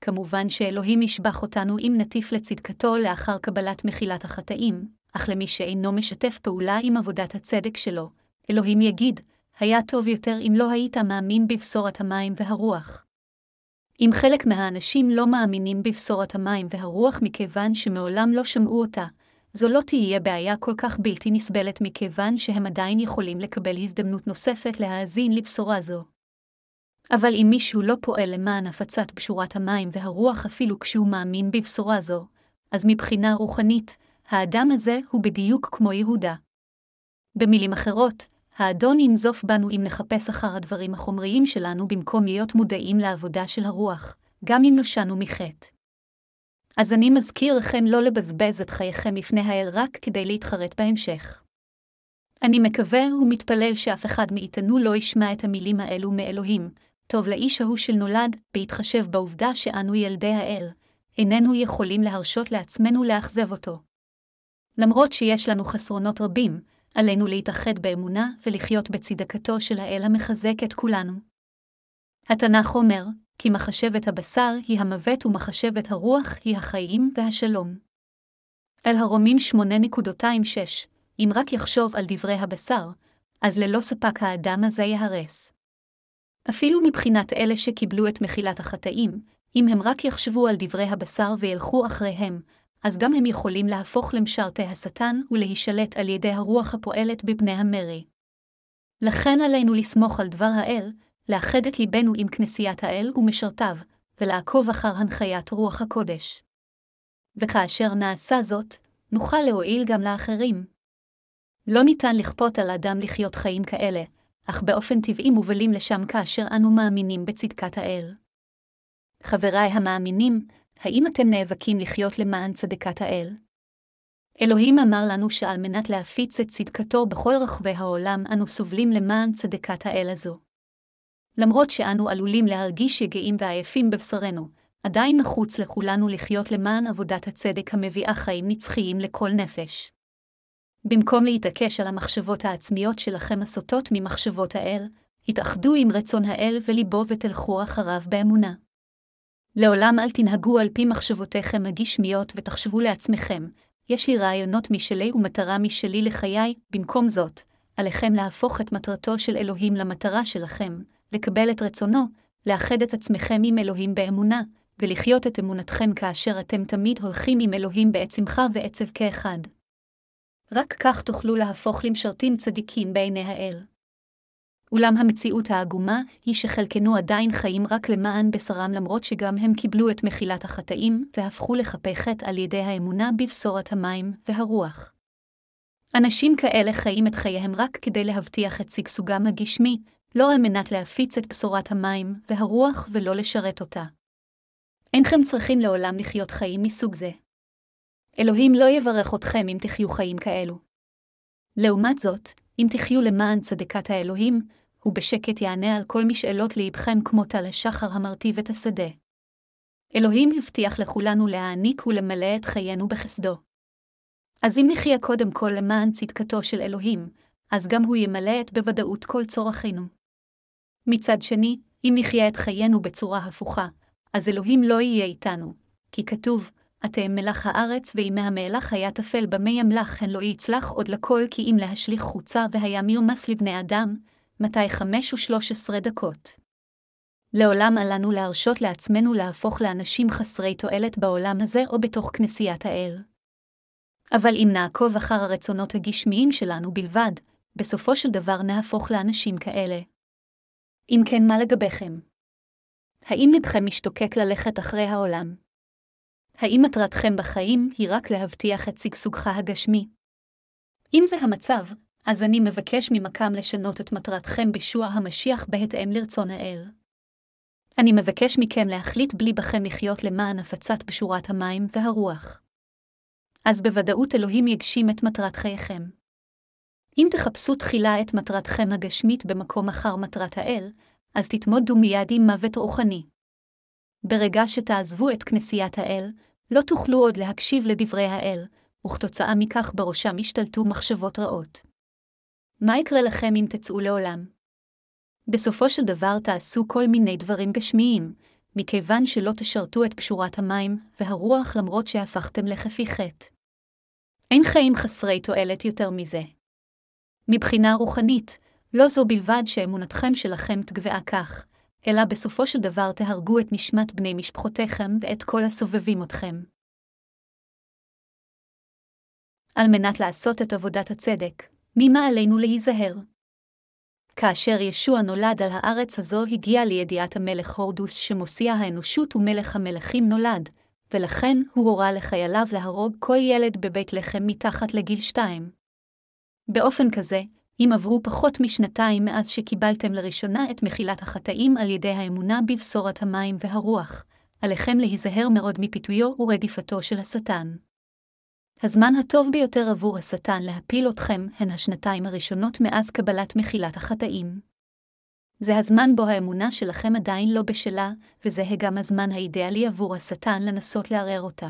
כמובן שאלוהים ישבח אותנו אם נטיף לצדקתו לאחר קבלת מחילת החטאים, אך למי שאינו משתף פעולה עם עבודת הצדק שלו, אלוהים יגיד, היה טוב יותר אם לא היית מאמין בבשורת המים והרוח. אם חלק מהאנשים לא מאמינים בבשורת המים והרוח מכיוון שמעולם לא שמעו אותה, זו לא תהיה בעיה כל כך בלתי נסבלת מכיוון שהם עדיין יכולים לקבל הזדמנות נוספת להאזין לבשורה זו. אבל אם מישהו לא פועל למען הפצת בשורת המים והרוח אפילו כשהוא מאמין בבשורה זו, אז מבחינה רוחנית, האדם הזה הוא בדיוק כמו יהודה. במילים אחרות, האדון ינזוף בנו אם נחפש אחר הדברים החומריים שלנו במקום להיות מודעים לעבודה של הרוח, גם אם נושענו מחטא. אז אני מזכיר לכם לא לבזבז את חייכם לפני האל רק כדי להתחרט בהמשך. אני מקווה ומתפלל שאף אחד מאיתנו לא ישמע את המילים האלו מאלוהים, טוב לאיש ההוא של נולד, בהתחשב בעובדה שאנו ילדי האל, איננו יכולים להרשות לעצמנו לאכזב אותו. למרות שיש לנו חסרונות רבים, עלינו להתאחד באמונה ולחיות בצדקתו של האל המחזק את כולנו. התנ"ך אומר, כי מחשבת הבשר היא המוות ומחשבת הרוח היא החיים והשלום. אל הרומים 8.26, אם רק יחשוב על דברי הבשר, אז ללא ספק האדם הזה ייהרס. אפילו מבחינת אלה שקיבלו את מחילת החטאים, אם הם רק יחשבו על דברי הבשר וילכו אחריהם, אז גם הם יכולים להפוך למשרתי השטן ולהישלט על ידי הרוח הפועלת בבני המרי. לכן עלינו לסמוך על דבר האל, לאחד את ליבנו עם כנסיית האל ומשרתיו, ולעקוב אחר הנחיית רוח הקודש. וכאשר נעשה זאת, נוכל להועיל גם לאחרים. לא ניתן לכפות על אדם לחיות חיים כאלה, אך באופן טבעי מובלים לשם כאשר אנו מאמינים בצדקת האל. חבריי המאמינים, האם אתם נאבקים לחיות למען צדקת האל? אלוהים אמר לנו שעל מנת להפיץ את צדקתו בכל רחבי העולם, אנו סובלים למען צדקת האל הזו. למרות שאנו עלולים להרגיש יגעים ועייפים בבשרנו, עדיין נחוץ לכולנו לחיות למען עבודת הצדק המביאה חיים נצחיים לכל נפש. במקום להתעקש על המחשבות העצמיות שלכם הסוטות ממחשבות האל, התאחדו עם רצון האל וליבו ותלכו אחריו באמונה. לעולם אל תנהגו על פי מחשבותיכם הגשמיות ותחשבו לעצמכם, יש לי רעיונות משלי ומטרה משלי לחיי, במקום זאת, עליכם להפוך את מטרתו של אלוהים למטרה שלכם, לקבל את רצונו, לאחד את עצמכם עם אלוהים באמונה, ולחיות את אמונתכם כאשר אתם תמיד הולכים עם אלוהים בעת שמחה ועצב כאחד. רק כך תוכלו להפוך למשרתים צדיקים בעיני האל. אולם המציאות העגומה היא שחלקנו עדיין חיים רק למען בשרם למרות שגם הם קיבלו את מחילת החטאים והפכו לחפי חטא על ידי האמונה בבשורת המים והרוח. אנשים כאלה חיים את חייהם רק כדי להבטיח את שגשוגם הגשמי, לא על מנת להפיץ את בשורת המים והרוח ולא לשרת אותה. אינכם צריכים לעולם לחיות חיים מסוג זה. אלוהים לא יברך אתכם אם תחיו חיים כאלו. לעומת זאת, אם תחיו למען צדקת האלוהים, הוא בשקט יענה על כל משאלות ליבכם כמו טל השחר המרטיב את השדה. אלוהים הבטיח לכולנו להעניק ולמלא את חיינו בחסדו. אז אם נחיה קודם כל למען צדקתו של אלוהים, אז גם הוא ימלא את בוודאות כל צורכינו. מצד שני, אם נחיה את חיינו בצורה הפוכה, אז אלוהים לא יהיה איתנו, כי כתוב, אתם מלח הארץ וימי המלח היה טפל במי ימלח הן לא יצלח עוד לכל כי אם להשליך חוצה והיה מיומס לבני אדם, מתי חמש ושלוש עשרה דקות. לעולם עלינו להרשות לעצמנו להפוך לאנשים חסרי תועלת בעולם הזה או בתוך כנסיית האל. אבל אם נעקוב אחר הרצונות הגשמיים שלנו בלבד, בסופו של דבר נהפוך לאנשים כאלה. אם כן, מה לגביכם? האם ידכם משתוקק ללכת אחרי העולם? האם מטרתכם בחיים היא רק להבטיח את שגשוגך הגשמי? אם זה המצב, אז אני מבקש ממקם לשנות את מטרתכם בישוע המשיח בהתאם לרצון האל. אני מבקש מכם להחליט בלי בכם לחיות למען הפצת בשורת המים והרוח. אז בוודאות אלוהים יגשים את מטרת חייכם. אם תחפשו תחילה את מטרתכם הגשמית במקום אחר מטרת האל, אז תתמודדו מיד עם מוות רוחני. ברגע שתעזבו את כנסיית האל, לא תוכלו עוד להקשיב לדברי האל, וכתוצאה מכך בראשם ישתלטו מחשבות רעות. מה יקרה לכם אם תצאו לעולם? בסופו של דבר תעשו כל מיני דברים גשמיים, מכיוון שלא תשרתו את פשורת המים והרוח למרות שהפכתם לכפי חטא. אין חיים חסרי תועלת יותר מזה. מבחינה רוחנית, לא זו בלבד שאמונתכם שלכם תגבעה כך, אלא בסופו של דבר תהרגו את נשמת בני משפחותיכם ואת כל הסובבים אתכם. על מנת לעשות את עבודת הצדק, ממה עלינו להיזהר? כאשר ישוע נולד על הארץ הזו, הגיע לידיעת המלך הורדוס שמוסיע האנושות ומלך המלכים נולד, ולכן הוא הורה לחייליו להרוג כל ילד בבית לחם מתחת לגיל שתיים. באופן כזה, אם עברו פחות משנתיים מאז שקיבלתם לראשונה את מחילת החטאים על ידי האמונה בבשורת המים והרוח, עליכם להיזהר מאוד מפיתויו ורדיפתו של השטן. הזמן הטוב ביותר עבור השטן להפיל אתכם הן השנתיים הראשונות מאז קבלת מחילת החטאים. זה הזמן בו האמונה שלכם עדיין לא בשלה, וזה גם הזמן האידיאלי עבור השטן לנסות לערער אותה.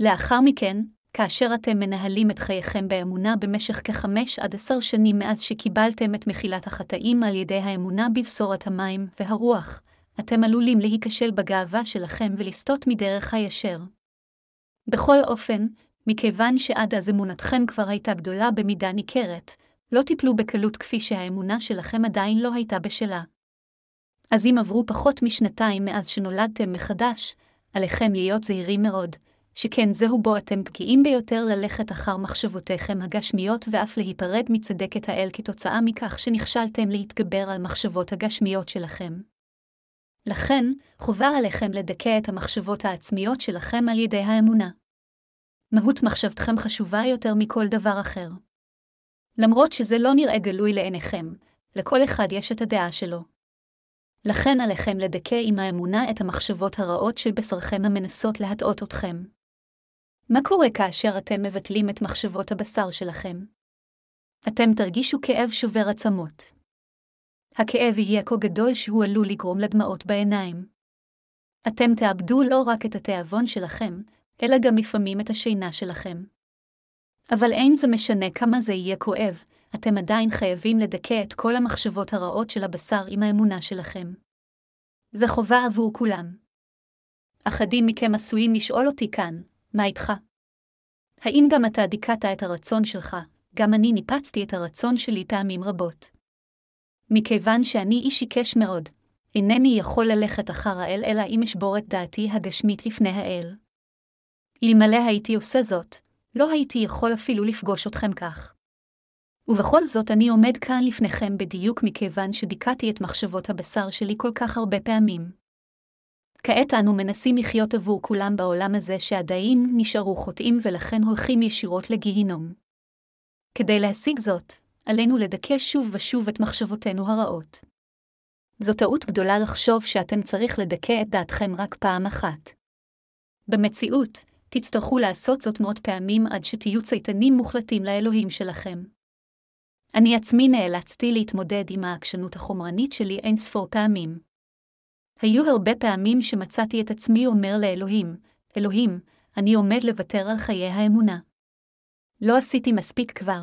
לאחר מכן, כאשר אתם מנהלים את חייכם באמונה במשך כחמש עד עשר שנים מאז שקיבלתם את מחילת החטאים על ידי האמונה בבשורת המים והרוח, אתם עלולים להיכשל בגאווה שלכם ולסטות מדרך הישר. בכל אופן, מכיוון שעד אז אמונתכם כבר הייתה גדולה במידה ניכרת, לא תיפלו בקלות כפי שהאמונה שלכם עדיין לא הייתה בשלה. אז אם עברו פחות משנתיים מאז שנולדתם מחדש, עליכם להיות זהירים מאוד, שכן זהו בו אתם פגיעים ביותר ללכת אחר מחשבותיכם הגשמיות ואף להיפרד מצדקת האל כתוצאה מכך שנכשלתם להתגבר על מחשבות הגשמיות שלכם. לכן, חובה עליכם לדכא את המחשבות העצמיות שלכם על ידי האמונה. מהות מחשבתכם חשובה יותר מכל דבר אחר. למרות שזה לא נראה גלוי לעיניכם, לכל אחד יש את הדעה שלו. לכן עליכם לדכא עם האמונה את המחשבות הרעות של בשרכם המנסות להטעות אתכם. מה קורה כאשר אתם מבטלים את מחשבות הבשר שלכם? אתם תרגישו כאב שובר עצמות. הכאב יהיה כה גדול שהוא עלול לגרום לדמעות בעיניים. אתם תאבדו לא רק את התיאבון שלכם, אלא גם לפעמים את השינה שלכם. אבל אין זה משנה כמה זה יהיה כואב, אתם עדיין חייבים לדכא את כל המחשבות הרעות של הבשר עם האמונה שלכם. זה חובה עבור כולם. אחדים מכם עשויים לשאול אותי כאן, מה איתך? האם גם אתה דיכאת את הרצון שלך, גם אני ניפצתי את הרצון שלי פעמים רבות. מכיוון שאני איש עיקש מאוד, אינני יכול ללכת אחר האל אלא אם אשבור את דעתי הגשמית לפני האל. אלמלא הייתי עושה זאת, לא הייתי יכול אפילו לפגוש אתכם כך. ובכל זאת אני עומד כאן לפניכם בדיוק מכיוון שדיכאתי את מחשבות הבשר שלי כל כך הרבה פעמים. כעת אנו מנסים לחיות עבור כולם בעולם הזה שעדיין נשארו חוטאים ולכן הולכים ישירות לגיהינום. כדי להשיג זאת, עלינו לדכא שוב ושוב את מחשבותינו הרעות. זו טעות גדולה לחשוב שאתם צריך לדכא את דעתכם רק פעם אחת. במציאות, תצטרכו לעשות זאת מאות פעמים עד שתהיו צייתנים מוחלטים לאלוהים שלכם. אני עצמי נאלצתי להתמודד עם העקשנות החומרנית שלי אין ספור פעמים. היו הרבה פעמים שמצאתי את עצמי אומר לאלוהים, אלוהים, אני עומד לוותר על חיי האמונה. לא עשיתי מספיק כבר.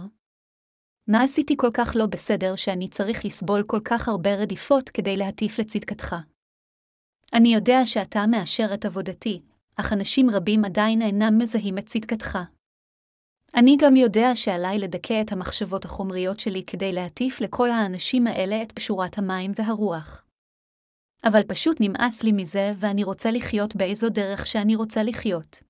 מה עשיתי כל כך לא בסדר שאני צריך לסבול כל כך הרבה רדיפות כדי להטיף לצדקתך? אני יודע שאתה מאשר את עבודתי, אך אנשים רבים עדיין אינם מזהים את צדקתך. אני גם יודע שעליי לדכא את המחשבות החומריות שלי כדי להטיף לכל האנשים האלה את פשורת המים והרוח. אבל פשוט נמאס לי מזה ואני רוצה לחיות באיזו דרך שאני רוצה לחיות.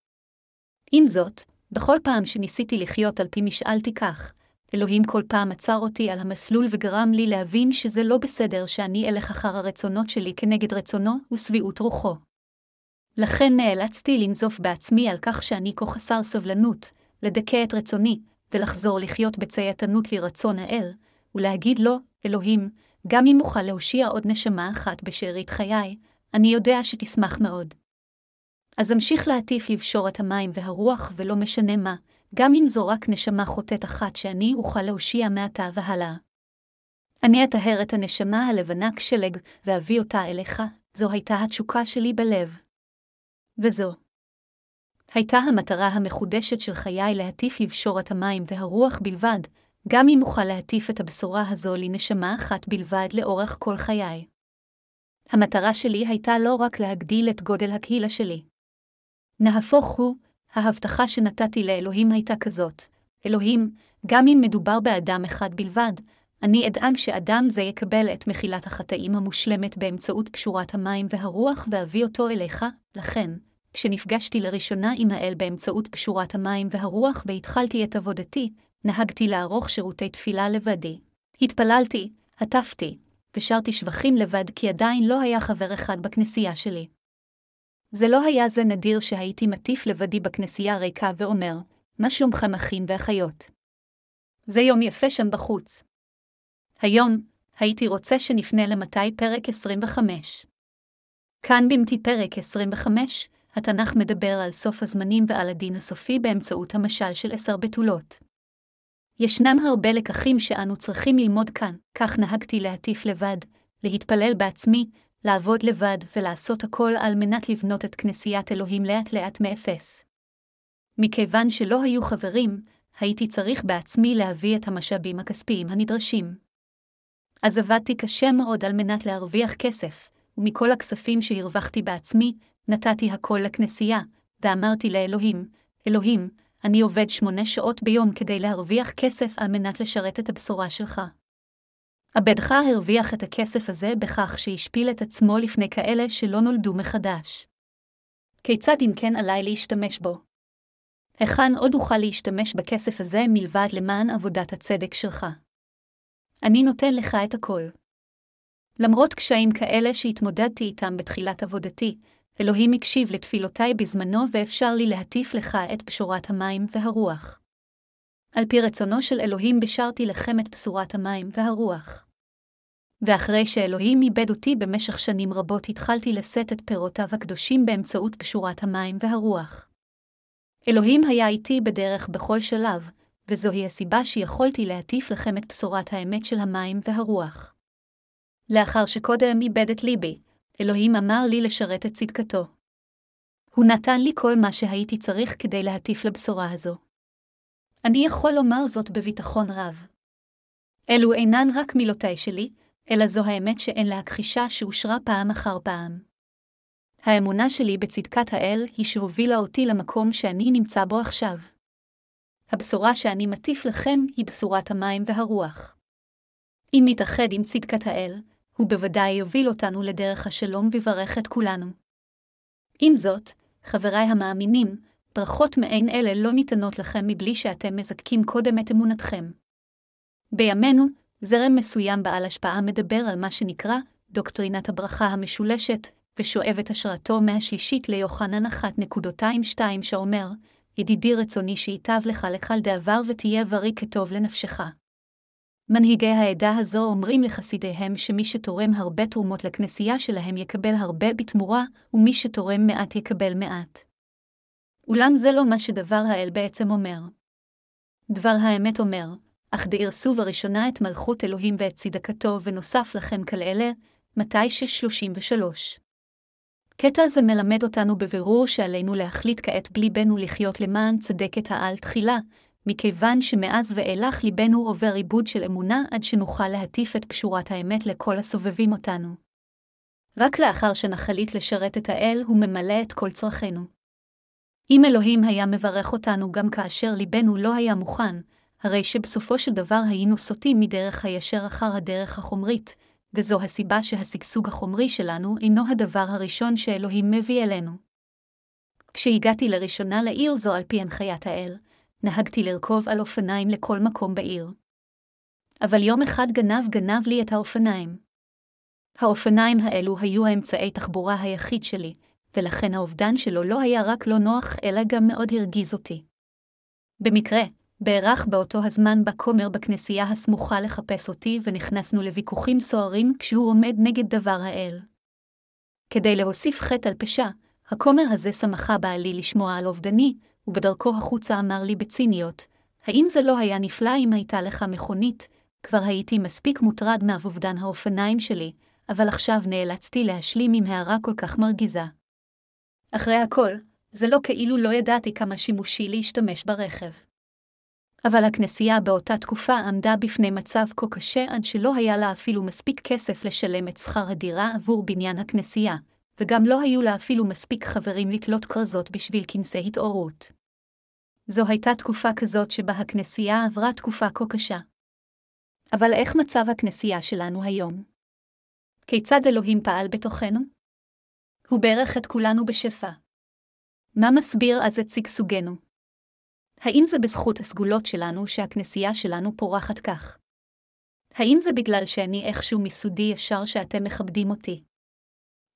עם זאת, בכל פעם שניסיתי לחיות על פי משאלתי כך, אלוהים כל פעם עצר אותי על המסלול וגרם לי להבין שזה לא בסדר שאני אלך אחר הרצונות שלי כנגד רצונו ושביעות רוחו. לכן נאלצתי לנזוף בעצמי על כך שאני כה חסר סבלנות, לדכא את רצוני, ולחזור לחיות בצייתנות לרצון האל, ולהגיד לו, אלוהים, גם אם אוכל להושיע עוד נשמה אחת בשארית חיי, אני יודע שתשמח מאוד. אז אמשיך להטיף לבשור את המים והרוח ולא משנה מה, גם אם זו רק נשמה חוטאת אחת שאני אוכל להושיע מעתה והלאה. אני אטהר את הנשמה הלבנה כשלג, ואביא אותה אליך, זו הייתה התשוקה שלי בלב. וזו. הייתה המטרה המחודשת של חיי להטיף לבשור את המים והרוח בלבד, גם אם אוכל להטיף את הבשורה הזו לנשמה אחת בלבד לאורך כל חיי. המטרה שלי הייתה לא רק להגדיל את גודל הקהילה שלי. נהפוך הוא, ההבטחה שנתתי לאלוהים הייתה כזאת, אלוהים, גם אם מדובר באדם אחד בלבד, אני אדאג שאדם זה יקבל את מחילת החטאים המושלמת באמצעות קשורת המים והרוח ואביא אותו אליך, לכן, כשנפגשתי לראשונה עם האל באמצעות קשורת המים והרוח והתחלתי את עבודתי, נהגתי לערוך שירותי תפילה לבדי. התפללתי, עטפתי, ושרתי שבחים לבד כי עדיין לא היה חבר אחד בכנסייה שלי. זה לא היה זה נדיר שהייתי מטיף לבדי בכנסייה ריקה ואומר, מה שלומכם אחים ואחיות? זה יום יפה שם בחוץ. היום, הייתי רוצה שנפנה למתי פרק 25. כאן במתי פרק 25, התנ"ך מדבר על סוף הזמנים ועל הדין הסופי באמצעות המשל של עשר בתולות. ישנם הרבה לקחים שאנו צריכים ללמוד כאן, כך נהגתי להטיף לבד, להתפלל בעצמי, לעבוד לבד ולעשות הכל על מנת לבנות את כנסיית אלוהים לאט לאט מאפס. מכיוון שלא היו חברים, הייתי צריך בעצמי להביא את המשאבים הכספיים הנדרשים. אז עבדתי קשה מאוד על מנת להרוויח כסף, ומכל הכספים שהרווחתי בעצמי, נתתי הכל לכנסייה, ואמרתי לאלוהים, אלוהים, אני עובד שמונה שעות ביום כדי להרוויח כסף על מנת לשרת את הבשורה שלך. עבדך הרוויח את הכסף הזה בכך שהשפיל את עצמו לפני כאלה שלא נולדו מחדש. כיצד אם כן עליי להשתמש בו? היכן עוד אוכל להשתמש בכסף הזה מלבד למען עבודת הצדק שלך? אני נותן לך את הכל. למרות קשיים כאלה שהתמודדתי איתם בתחילת עבודתי, אלוהים הקשיב לתפילותיי בזמנו ואפשר לי להטיף לך את בשורת המים והרוח. על פי רצונו של אלוהים בשרתי לכם את בשורת המים והרוח. ואחרי שאלוהים איבד אותי במשך שנים רבות, התחלתי לשאת את פירותיו הקדושים באמצעות בשורת המים והרוח. אלוהים היה איתי בדרך בכל שלב, וזוהי הסיבה שיכולתי להטיף לכם את בשורת האמת של המים והרוח. לאחר שקודם איבד את ליבי, אלוהים אמר לי לשרת את צדקתו. הוא נתן לי כל מה שהייתי צריך כדי להטיף לבשורה הזו. אני יכול לומר זאת בביטחון רב. אלו אינן רק מילותיי שלי, אלא זו האמת שאין להכחישה שאושרה פעם אחר פעם. האמונה שלי בצדקת האל היא שהובילה אותי למקום שאני נמצא בו עכשיו. הבשורה שאני מטיף לכם היא בשורת המים והרוח. אם נתאחד עם צדקת האל, הוא בוודאי יוביל אותנו לדרך השלום ויברך את כולנו. עם זאת, חבריי המאמינים, ברכות מעין אלה לא ניתנות לכם מבלי שאתם מזקקים קודם את אמונתכם. בימינו, זרם מסוים בעל השפעה מדבר על מה שנקרא דוקטרינת הברכה המשולשת, ושואב את השראתו מהשלישית ליוחנן 1.22 שאומר, ידידי רצוני שייטב לך לכל דעבר ותהיה בריא כטוב לנפשך. מנהיגי העדה הזו אומרים לחסידיהם שמי שתורם הרבה תרומות לכנסייה שלהם יקבל הרבה בתמורה, ומי שתורם מעט יקבל מעט. אולם זה לא מה שדבר האל בעצם אומר. דבר האמת אומר, אך דארסו בראשונה את מלכות אלוהים ואת צדקתו, ונוסף לכם כל אלה, מתי 633. קטע זה מלמד אותנו בבירור שעלינו להחליט כעת בליבנו לחיות למען צדקת העל תחילה, מכיוון שמאז ואילך ליבנו עובר עיבוד של אמונה עד שנוכל להטיף את פשורת האמת לכל הסובבים אותנו. רק לאחר שנחליט לשרת את האל, הוא ממלא את כל צרכינו. אם אלוהים היה מברך אותנו גם כאשר ליבנו לא היה מוכן, הרי שבסופו של דבר היינו סוטים מדרך הישר אחר הדרך החומרית, וזו הסיבה שהשגשוג החומרי שלנו אינו הדבר הראשון שאלוהים מביא אלינו. כשהגעתי לראשונה לעיר זו על פי הנחיית האל, נהגתי לרכוב על אופניים לכל מקום בעיר. אבל יום אחד גנב גנב לי את האופניים. האופניים האלו היו האמצעי תחבורה היחיד שלי, ולכן האובדן שלו לא היה רק לא נוח, אלא גם מאוד הרגיז אותי. במקרה, בערך באותו הזמן בא כומר בכנסייה הסמוכה לחפש אותי, ונכנסנו לוויכוחים סוערים כשהוא עומד נגד דבר האל. כדי להוסיף חטא על פשע, הכומר הזה שמחה בעלי לשמוע על אובדני, ובדרכו החוצה אמר לי בציניות, האם זה לא היה נפלא אם הייתה לך מכונית? כבר הייתי מספיק מוטרד מאבובדן האופניים שלי, אבל עכשיו נאלצתי להשלים עם הערה כל כך מרגיזה. אחרי הכל, זה לא כאילו לא ידעתי כמה שימושי להשתמש ברכב. אבל הכנסייה באותה תקופה עמדה בפני מצב כה קשה עד שלא היה לה אפילו מספיק כסף לשלם את שכר הדירה עבור בניין הכנסייה, וגם לא היו לה אפילו מספיק חברים לתלות כרזות בשביל כנסי התעוררות. זו הייתה תקופה כזאת שבה הכנסייה עברה תקופה כה קשה. אבל איך מצב הכנסייה שלנו היום? כיצד אלוהים פעל בתוכנו? הוא ברך את כולנו בשפע. מה מסביר אז את שגשוגנו? האם זה בזכות הסגולות שלנו שהכנסייה שלנו פורחת כך? האם זה בגלל שאני איכשהו מסודי ישר שאתם מכבדים אותי?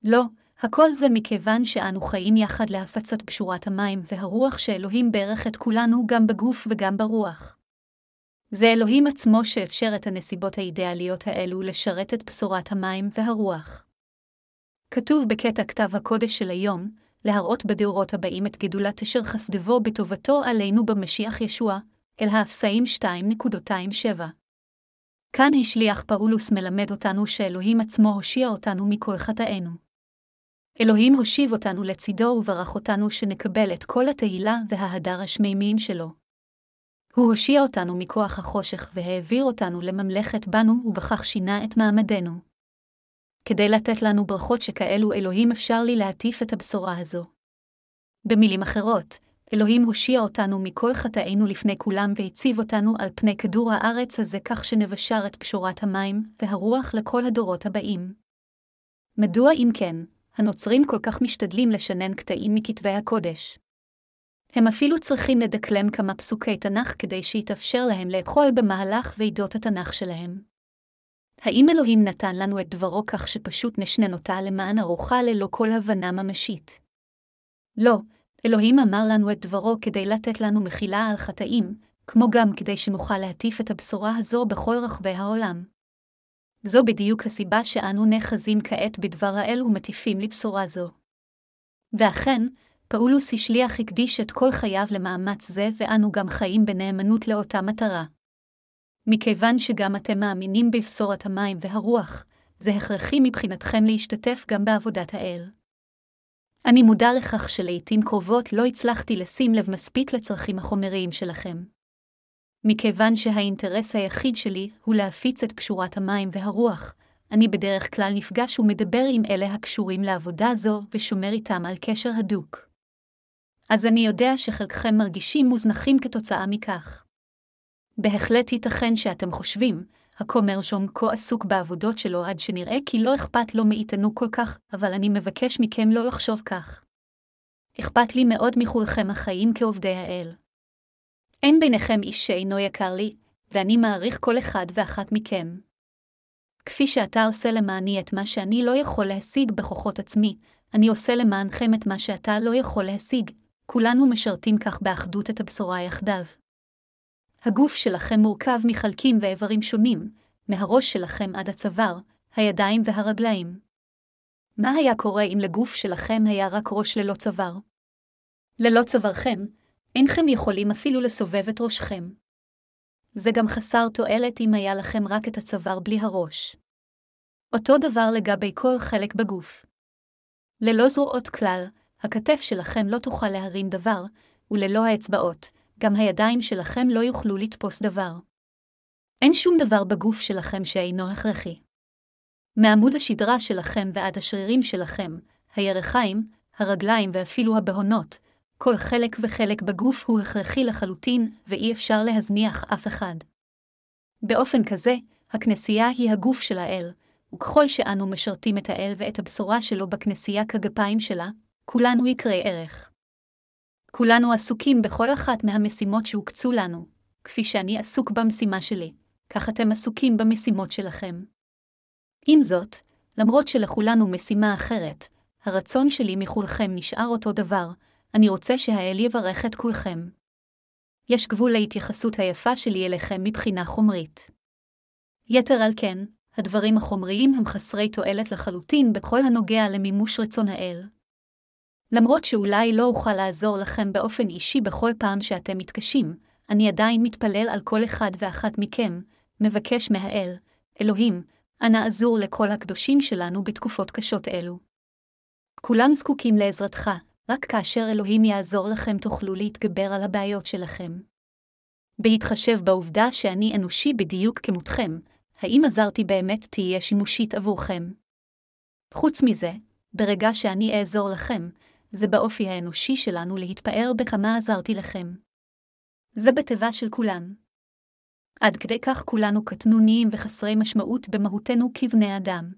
לא, הכל זה מכיוון שאנו חיים יחד להפצת בשורת המים והרוח שאלוהים ברך את כולנו גם בגוף וגם ברוח. זה אלוהים עצמו שאפשר את הנסיבות האידיאליות האלו לשרת את בשורת המים והרוח. כתוב בקטע כתב הקודש של היום, להראות בדורות הבאים את גדולת אשר חסדבו בטובתו עלינו במשיח ישוע, אל האפסאים 2.27. כאן השליח פאולוס מלמד אותנו שאלוהים עצמו הושיע אותנו מכל חטאינו. אלוהים הושיב אותנו לצידו וברך אותנו שנקבל את כל התהילה וההדר השמימיים שלו. הוא הושיע אותנו מכוח החושך והעביר אותנו לממלכת בנו, ובכך שינה את מעמדנו. כדי לתת לנו ברכות שכאלו אלוהים אפשר לי להטיף את הבשורה הזו. במילים אחרות, אלוהים הושיע אותנו מכל חטאינו לפני כולם והציב אותנו על פני כדור הארץ הזה כך שנבשר את פשורת המים והרוח לכל הדורות הבאים. מדוע אם כן, הנוצרים כל כך משתדלים לשנן קטעים מכתבי הקודש? הם אפילו צריכים לדקלם כמה פסוקי תנ"ך כדי שיתאפשר להם לאכול במהלך ועידות התנ"ך שלהם. האם אלוהים נתן לנו את דברו כך שפשוט נשנן אותה למען ארוחה ללא כל הבנה ממשית? לא, אלוהים אמר לנו את דברו כדי לתת לנו מחילה על חטאים, כמו גם כדי שנוכל להטיף את הבשורה הזו בכל רחבי העולם. זו בדיוק הסיבה שאנו נאחזים כעת בדבר האל ומטיפים לבשורה זו. ואכן, פאולוס השליח הקדיש את כל חייו למאמץ זה, ואנו גם חיים בנאמנות לאותה מטרה. מכיוון שגם אתם מאמינים בבשורת המים והרוח, זה הכרחי מבחינתכם להשתתף גם בעבודת האל. אני מודע לכך שלעיתים קרובות לא הצלחתי לשים לב מספיק לצרכים החומריים שלכם. מכיוון שהאינטרס היחיד שלי הוא להפיץ את קשורת המים והרוח, אני בדרך כלל נפגש ומדבר עם אלה הקשורים לעבודה זו ושומר איתם על קשר הדוק. אז אני יודע שחלקכם מרגישים מוזנחים כתוצאה מכך. בהחלט ייתכן שאתם חושבים, הכומר שום כה עסוק בעבודות שלו עד שנראה כי לא אכפת לו מאיתנו כל כך, אבל אני מבקש מכם לא לחשוב כך. אכפת לי מאוד מכולכם החיים כעובדי האל. אין ביניכם איש שאינו יקר לי, ואני מעריך כל אחד ואחת מכם. כפי שאתה עושה למעני את מה שאני לא יכול להשיג בכוחות עצמי, אני עושה למענכם את מה שאתה לא יכול להשיג, כולנו משרתים כך באחדות את הבשורה יחדיו. הגוף שלכם מורכב מחלקים ואיברים שונים, מהראש שלכם עד הצוואר, הידיים והרגליים. מה היה קורה אם לגוף שלכם היה רק ראש ללא צוואר? ללא צווארכם, אינכם יכולים אפילו לסובב את ראשכם. זה גם חסר תועלת אם היה לכם רק את הצוואר בלי הראש. אותו דבר לגבי כל חלק בגוף. ללא זרועות כלל, הכתף שלכם לא תוכל להרים דבר, וללא האצבעות, גם הידיים שלכם לא יוכלו לתפוס דבר. אין שום דבר בגוף שלכם שאינו הכרחי. מעמוד השדרה שלכם ועד השרירים שלכם, הירכיים, הרגליים ואפילו הבהונות, כל חלק וחלק בגוף הוא הכרחי לחלוטין, ואי אפשר להזניח אף אחד. באופן כזה, הכנסייה היא הגוף של האל, וככל שאנו משרתים את האל ואת הבשורה שלו בכנסייה כגפיים שלה, כולנו יקרי ערך. כולנו עסוקים בכל אחת מהמשימות שהוקצו לנו, כפי שאני עסוק במשימה שלי, כך אתם עסוקים במשימות שלכם. עם זאת, למרות שלכולנו משימה אחרת, הרצון שלי מכולכם נשאר אותו דבר, אני רוצה שהאל יברך את כולכם. יש גבול להתייחסות היפה שלי אליכם מבחינה חומרית. יתר על כן, הדברים החומריים הם חסרי תועלת לחלוטין בכל הנוגע למימוש רצון האל. למרות שאולי לא אוכל לעזור לכם באופן אישי בכל פעם שאתם מתקשים, אני עדיין מתפלל על כל אחד ואחת מכם, מבקש מהאל, אלוהים, אנא עזור לכל הקדושים שלנו בתקופות קשות אלו. כולם זקוקים לעזרתך, רק כאשר אלוהים יעזור לכם תוכלו להתגבר על הבעיות שלכם. בהתחשב בעובדה שאני אנושי בדיוק כמותכם, האם עזרתי באמת תהיה שימושית עבורכם? חוץ מזה, ברגע שאני אעזור לכם, זה באופי האנושי שלנו להתפאר בכמה עזרתי לכם. זה בטבע של כולם. עד כדי כך כולנו קטנוניים וחסרי משמעות במהותנו כבני אדם.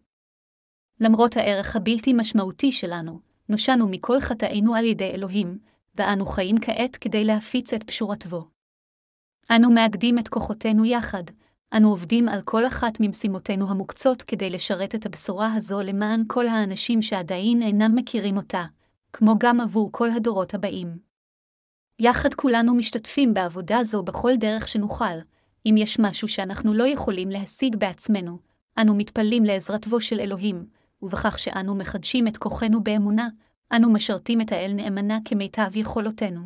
למרות הערך הבלתי משמעותי שלנו, נושענו מכל חטאינו על ידי אלוהים, ואנו חיים כעת כדי להפיץ את פשורתו. אנו מאגדים את כוחותינו יחד, אנו עובדים על כל אחת ממשימותינו המוקצות כדי לשרת את הבשורה הזו למען כל האנשים שעדיין אינם מכירים אותה, כמו גם עבור כל הדורות הבאים. יחד כולנו משתתפים בעבודה זו בכל דרך שנוכל, אם יש משהו שאנחנו לא יכולים להשיג בעצמנו, אנו מתפללים לעזרתו של אלוהים, ובכך שאנו מחדשים את כוחנו באמונה, אנו משרתים את האל נאמנה כמיטב יכולותינו.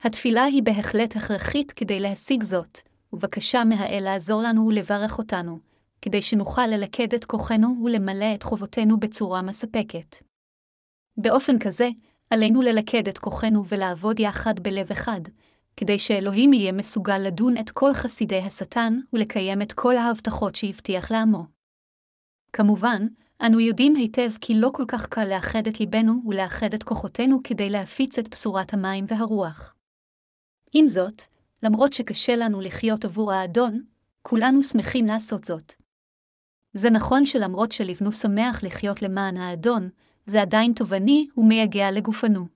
התפילה היא בהחלט הכרחית כדי להשיג זאת, ובקשה מהאל לעזור לנו ולברך אותנו, כדי שנוכל ללכד את כוחנו ולמלא את חובותינו בצורה מספקת. באופן כזה, עלינו ללכד את כוחנו ולעבוד יחד בלב אחד, כדי שאלוהים יהיה מסוגל לדון את כל חסידי השטן ולקיים את כל ההבטחות שהבטיח לעמו. כמובן, אנו יודעים היטב כי לא כל כך קל לאחד את ליבנו ולאחד את כוחותינו כדי להפיץ את בשורת המים והרוח. עם זאת, למרות שקשה לנו לחיות עבור האדון, כולנו שמחים לעשות זאת. זה נכון שלמרות שלבנו שמח לחיות למען האדון, זה עדיין תובעני ומייגע לגופנו.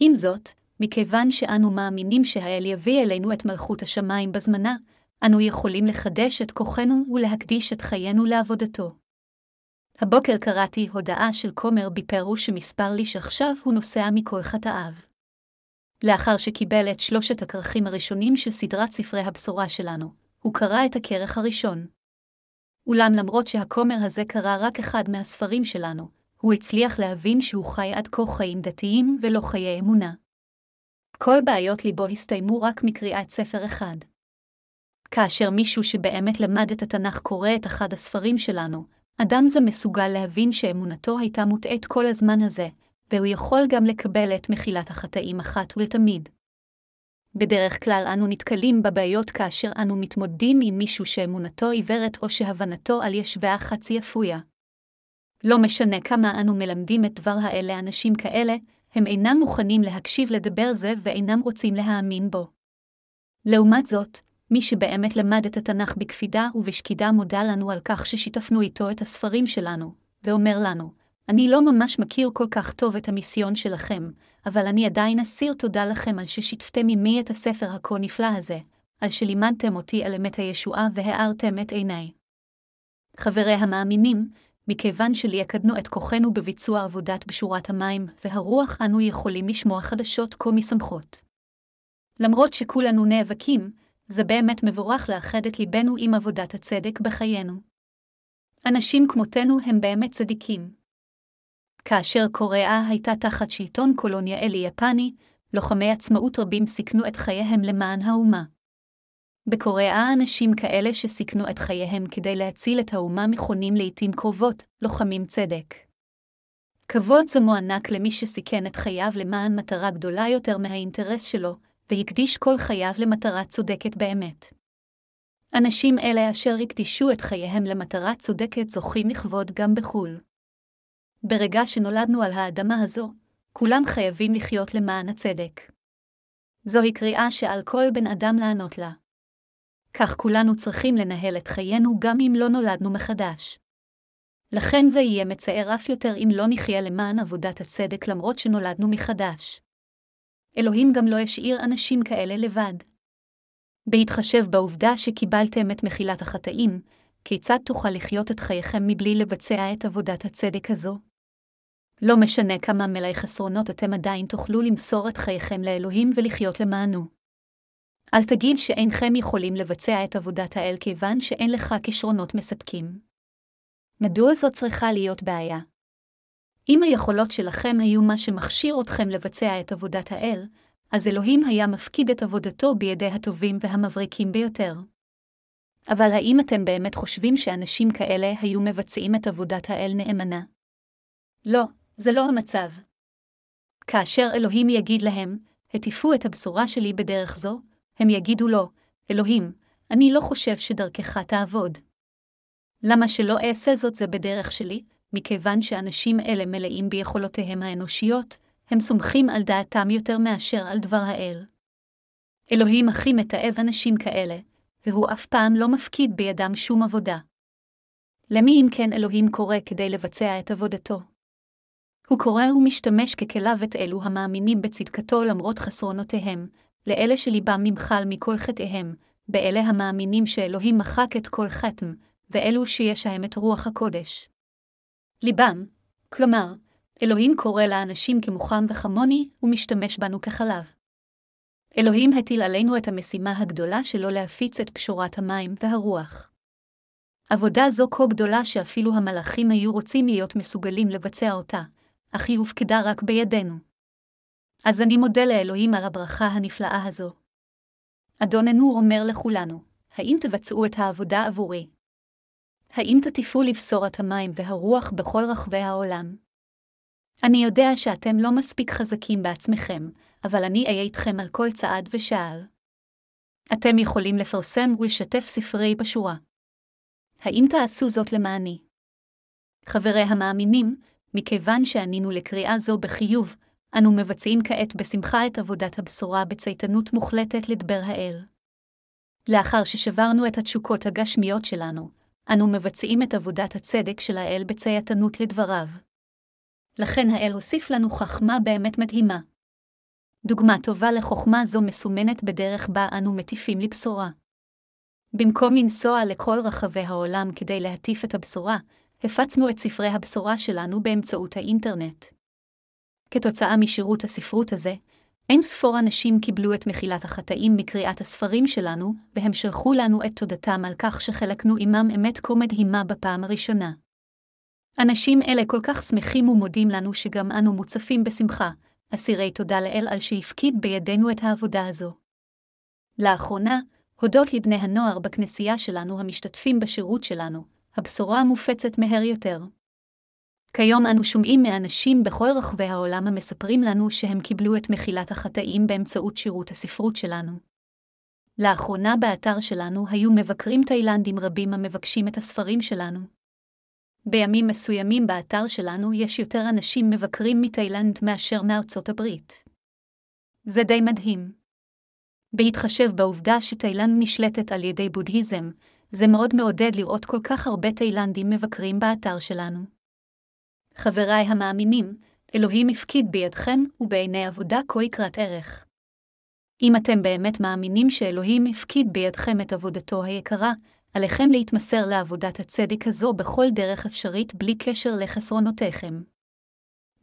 עם זאת, מכיוון שאנו מאמינים שהאל יביא אלינו את מלכות השמיים בזמנה, אנו יכולים לחדש את כוחנו ולהקדיש את חיינו לעבודתו. הבוקר קראתי הודעה של כומר בפירוש שמספר לי שעכשיו הוא נוסע מכל חטאיו. לאחר שקיבל את שלושת הכרכים הראשונים של סדרת ספרי הבשורה שלנו, הוא קרא את הכרך הראשון. אולם למרות שהכומר הזה קרא רק אחד מהספרים שלנו, הוא הצליח להבין שהוא חי עד כה חיים דתיים ולא חיי אמונה. כל בעיות ליבו הסתיימו רק מקריאת ספר אחד. כאשר מישהו שבאמת למד את התנ"ך קורא את אחד הספרים שלנו, אדם זה מסוגל להבין שאמונתו הייתה מוטעית כל הזמן הזה, והוא יכול גם לקבל את מחילת החטאים אחת ולתמיד. בדרך כלל אנו נתקלים בבעיות כאשר אנו מתמודדים עם מישהו שאמונתו עיוורת או שהבנתו על ישביה חצי אפויה. לא משנה כמה אנו מלמדים את דבר האל לאנשים כאלה, הם אינם מוכנים להקשיב לדבר זה ואינם רוצים להאמין בו. לעומת זאת, מי שבאמת למד את התנ"ך בקפידה ובשקידה מודה לנו על כך ששיתפנו איתו את הספרים שלנו, ואומר לנו, אני לא ממש מכיר כל כך טוב את המיסיון שלכם, אבל אני עדיין אסיר תודה לכם על ששיתפתם עמי את הספר הכה נפלא הזה, על שלימדתם אותי על אמת הישועה והארתם את עיניי. חברי המאמינים, מכיוון שליכדנו את כוחנו בביצוע עבודת בשורת המים, והרוח אנו יכולים לשמוע חדשות כה משמחות. למרות שכולנו נאבקים, זה באמת מבורך לאחד את ליבנו עם עבודת הצדק בחיינו. אנשים כמותנו הם באמת צדיקים. כאשר קוריאה הייתה תחת שלטון קולוניאלי יפני, לוחמי עצמאות רבים סיכנו את חייהם למען האומה. בקוריאה אנשים כאלה שסיכנו את חייהם כדי להציל את האומה מכונים לעתים קרובות, לוחמים צדק. כבוד זה מוענק למי שסיכן את חייו למען מטרה גדולה יותר מהאינטרס שלו, והקדיש כל חייו למטרה צודקת באמת. אנשים אלה אשר הקדישו את חייהם למטרה צודקת זוכים לכבוד גם בחו"ל. ברגע שנולדנו על האדמה הזו, כולם חייבים לחיות למען הצדק. זוהי קריאה שעל כל בן אדם לענות לה. כך כולנו צריכים לנהל את חיינו גם אם לא נולדנו מחדש. לכן זה יהיה מצער אף יותר אם לא נחיה למען עבודת הצדק למרות שנולדנו מחדש. אלוהים גם לא ישאיר אנשים כאלה לבד. בהתחשב בעובדה שקיבלתם את מחילת החטאים, כיצד תוכל לחיות את חייכם מבלי לבצע את עבודת הצדק הזו? לא משנה כמה מלאי חסרונות אתם עדיין תוכלו למסור את חייכם לאלוהים ולחיות למענו. אל תגיד שאינכם יכולים לבצע את עבודת האל כיוון שאין לך כישרונות מספקים. מדוע זאת צריכה להיות בעיה? אם היכולות שלכם היו מה שמכשיר אתכם לבצע את עבודת האל, אז אלוהים היה מפקיד את עבודתו בידי הטובים והמבריקים ביותר. אבל האם אתם באמת חושבים שאנשים כאלה היו מבצעים את עבודת האל נאמנה? לא, זה לא המצב. כאשר אלוהים יגיד להם, הטיפו את הבשורה שלי בדרך זו, הם יגידו לו, אלוהים, אני לא חושב שדרכך תעבוד. למה שלא אעשה זאת זה בדרך שלי? מכיוון שאנשים אלה מלאים ביכולותיהם האנושיות, הם סומכים על דעתם יותר מאשר על דבר האל. אלוהים הכי מתעב אנשים כאלה, והוא אף פעם לא מפקיד בידם שום עבודה. למי אם כן אלוהים קורא כדי לבצע את עבודתו? הוא קורא ומשתמש ככליו את אלו המאמינים בצדקתו למרות חסרונותיהם, לאלה שליבם נמחל מכל חטאיהם, באלה המאמינים שאלוהים מחק את כל חטם, ואלו שיש להם את רוח הקודש. ליבם, כלומר, אלוהים קורא לאנשים כמוחם וכמוני, ומשתמש בנו כחלב. אלוהים הטיל עלינו את המשימה הגדולה שלו להפיץ את פשורת המים והרוח. עבודה זו כה גדולה שאפילו המלאכים היו רוצים להיות מסוגלים לבצע אותה, אך היא הופקדה רק בידינו. אז אני מודה לאלוהים על הברכה הנפלאה הזו. אדוננו אומר לכולנו, האם תבצעו את העבודה עבורי? האם תטיפו לבשורת המים והרוח בכל רחבי העולם? אני יודע שאתם לא מספיק חזקים בעצמכם, אבל אני אהיה איתכם על כל צעד ושעל. אתם יכולים לפרסם ולשתף ספרי בשורה. האם תעשו זאת למעני? חברי המאמינים, מכיוון שענינו לקריאה זו בחיוב, אנו מבצעים כעת בשמחה את עבודת הבשורה בצייתנות מוחלטת לדבר האל. לאחר ששברנו את התשוקות הגשמיות שלנו, אנו מבצעים את עבודת הצדק של האל בצייתנות לדבריו. לכן האל הוסיף לנו חכמה באמת מדהימה. דוגמה טובה לחוכמה זו מסומנת בדרך בה אנו מטיפים לבשורה. במקום לנסוע לכל רחבי העולם כדי להטיף את הבשורה, הפצנו את ספרי הבשורה שלנו באמצעות האינטרנט. כתוצאה משירות הספרות הזה, אין ספור אנשים קיבלו את מחילת החטאים מקריאת הספרים שלנו, והם שלחו לנו את תודתם על כך שחלקנו עמם אמת כה מדהימה בפעם הראשונה. אנשים אלה כל כך שמחים ומודים לנו שגם אנו מוצפים בשמחה, אסירי תודה לאל על שהפקיד בידינו את העבודה הזו. לאחרונה, הודות לבני הנוער בכנסייה שלנו המשתתפים בשירות שלנו, הבשורה מופצת מהר יותר. כיום אנו שומעים מאנשים בכל רחבי העולם המספרים לנו שהם קיבלו את מחילת החטאים באמצעות שירות הספרות שלנו. לאחרונה באתר שלנו היו מבקרים תאילנדים רבים המבקשים את הספרים שלנו. בימים מסוימים באתר שלנו יש יותר אנשים מבקרים מתאילנד מאשר מארצות הברית. זה די מדהים. בהתחשב בעובדה שתאילנד נשלטת על ידי בודהיזם, זה מאוד מעודד לראות כל כך הרבה תאילנדים מבקרים באתר שלנו. חבריי המאמינים, אלוהים הפקיד בידכם ובעיני עבודה כה יקרת ערך. אם אתם באמת מאמינים שאלוהים הפקיד בידכם את עבודתו היקרה, עליכם להתמסר לעבודת הצדק הזו בכל דרך אפשרית בלי קשר לחסרונותיכם.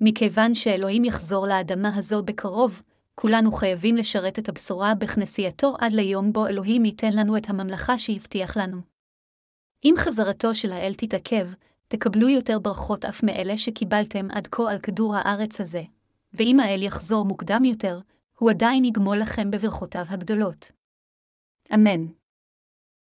מכיוון שאלוהים יחזור לאדמה הזו בקרוב, כולנו חייבים לשרת את הבשורה בכנסייתו עד ליום בו אלוהים ייתן לנו את הממלכה שהבטיח לנו. אם חזרתו של האל תתעכב, תקבלו יותר ברכות אף מאלה שקיבלתם עד כה על כדור הארץ הזה, ואם האל יחזור מוקדם יותר, הוא עדיין יגמול לכם בברכותיו הגדולות. אמן.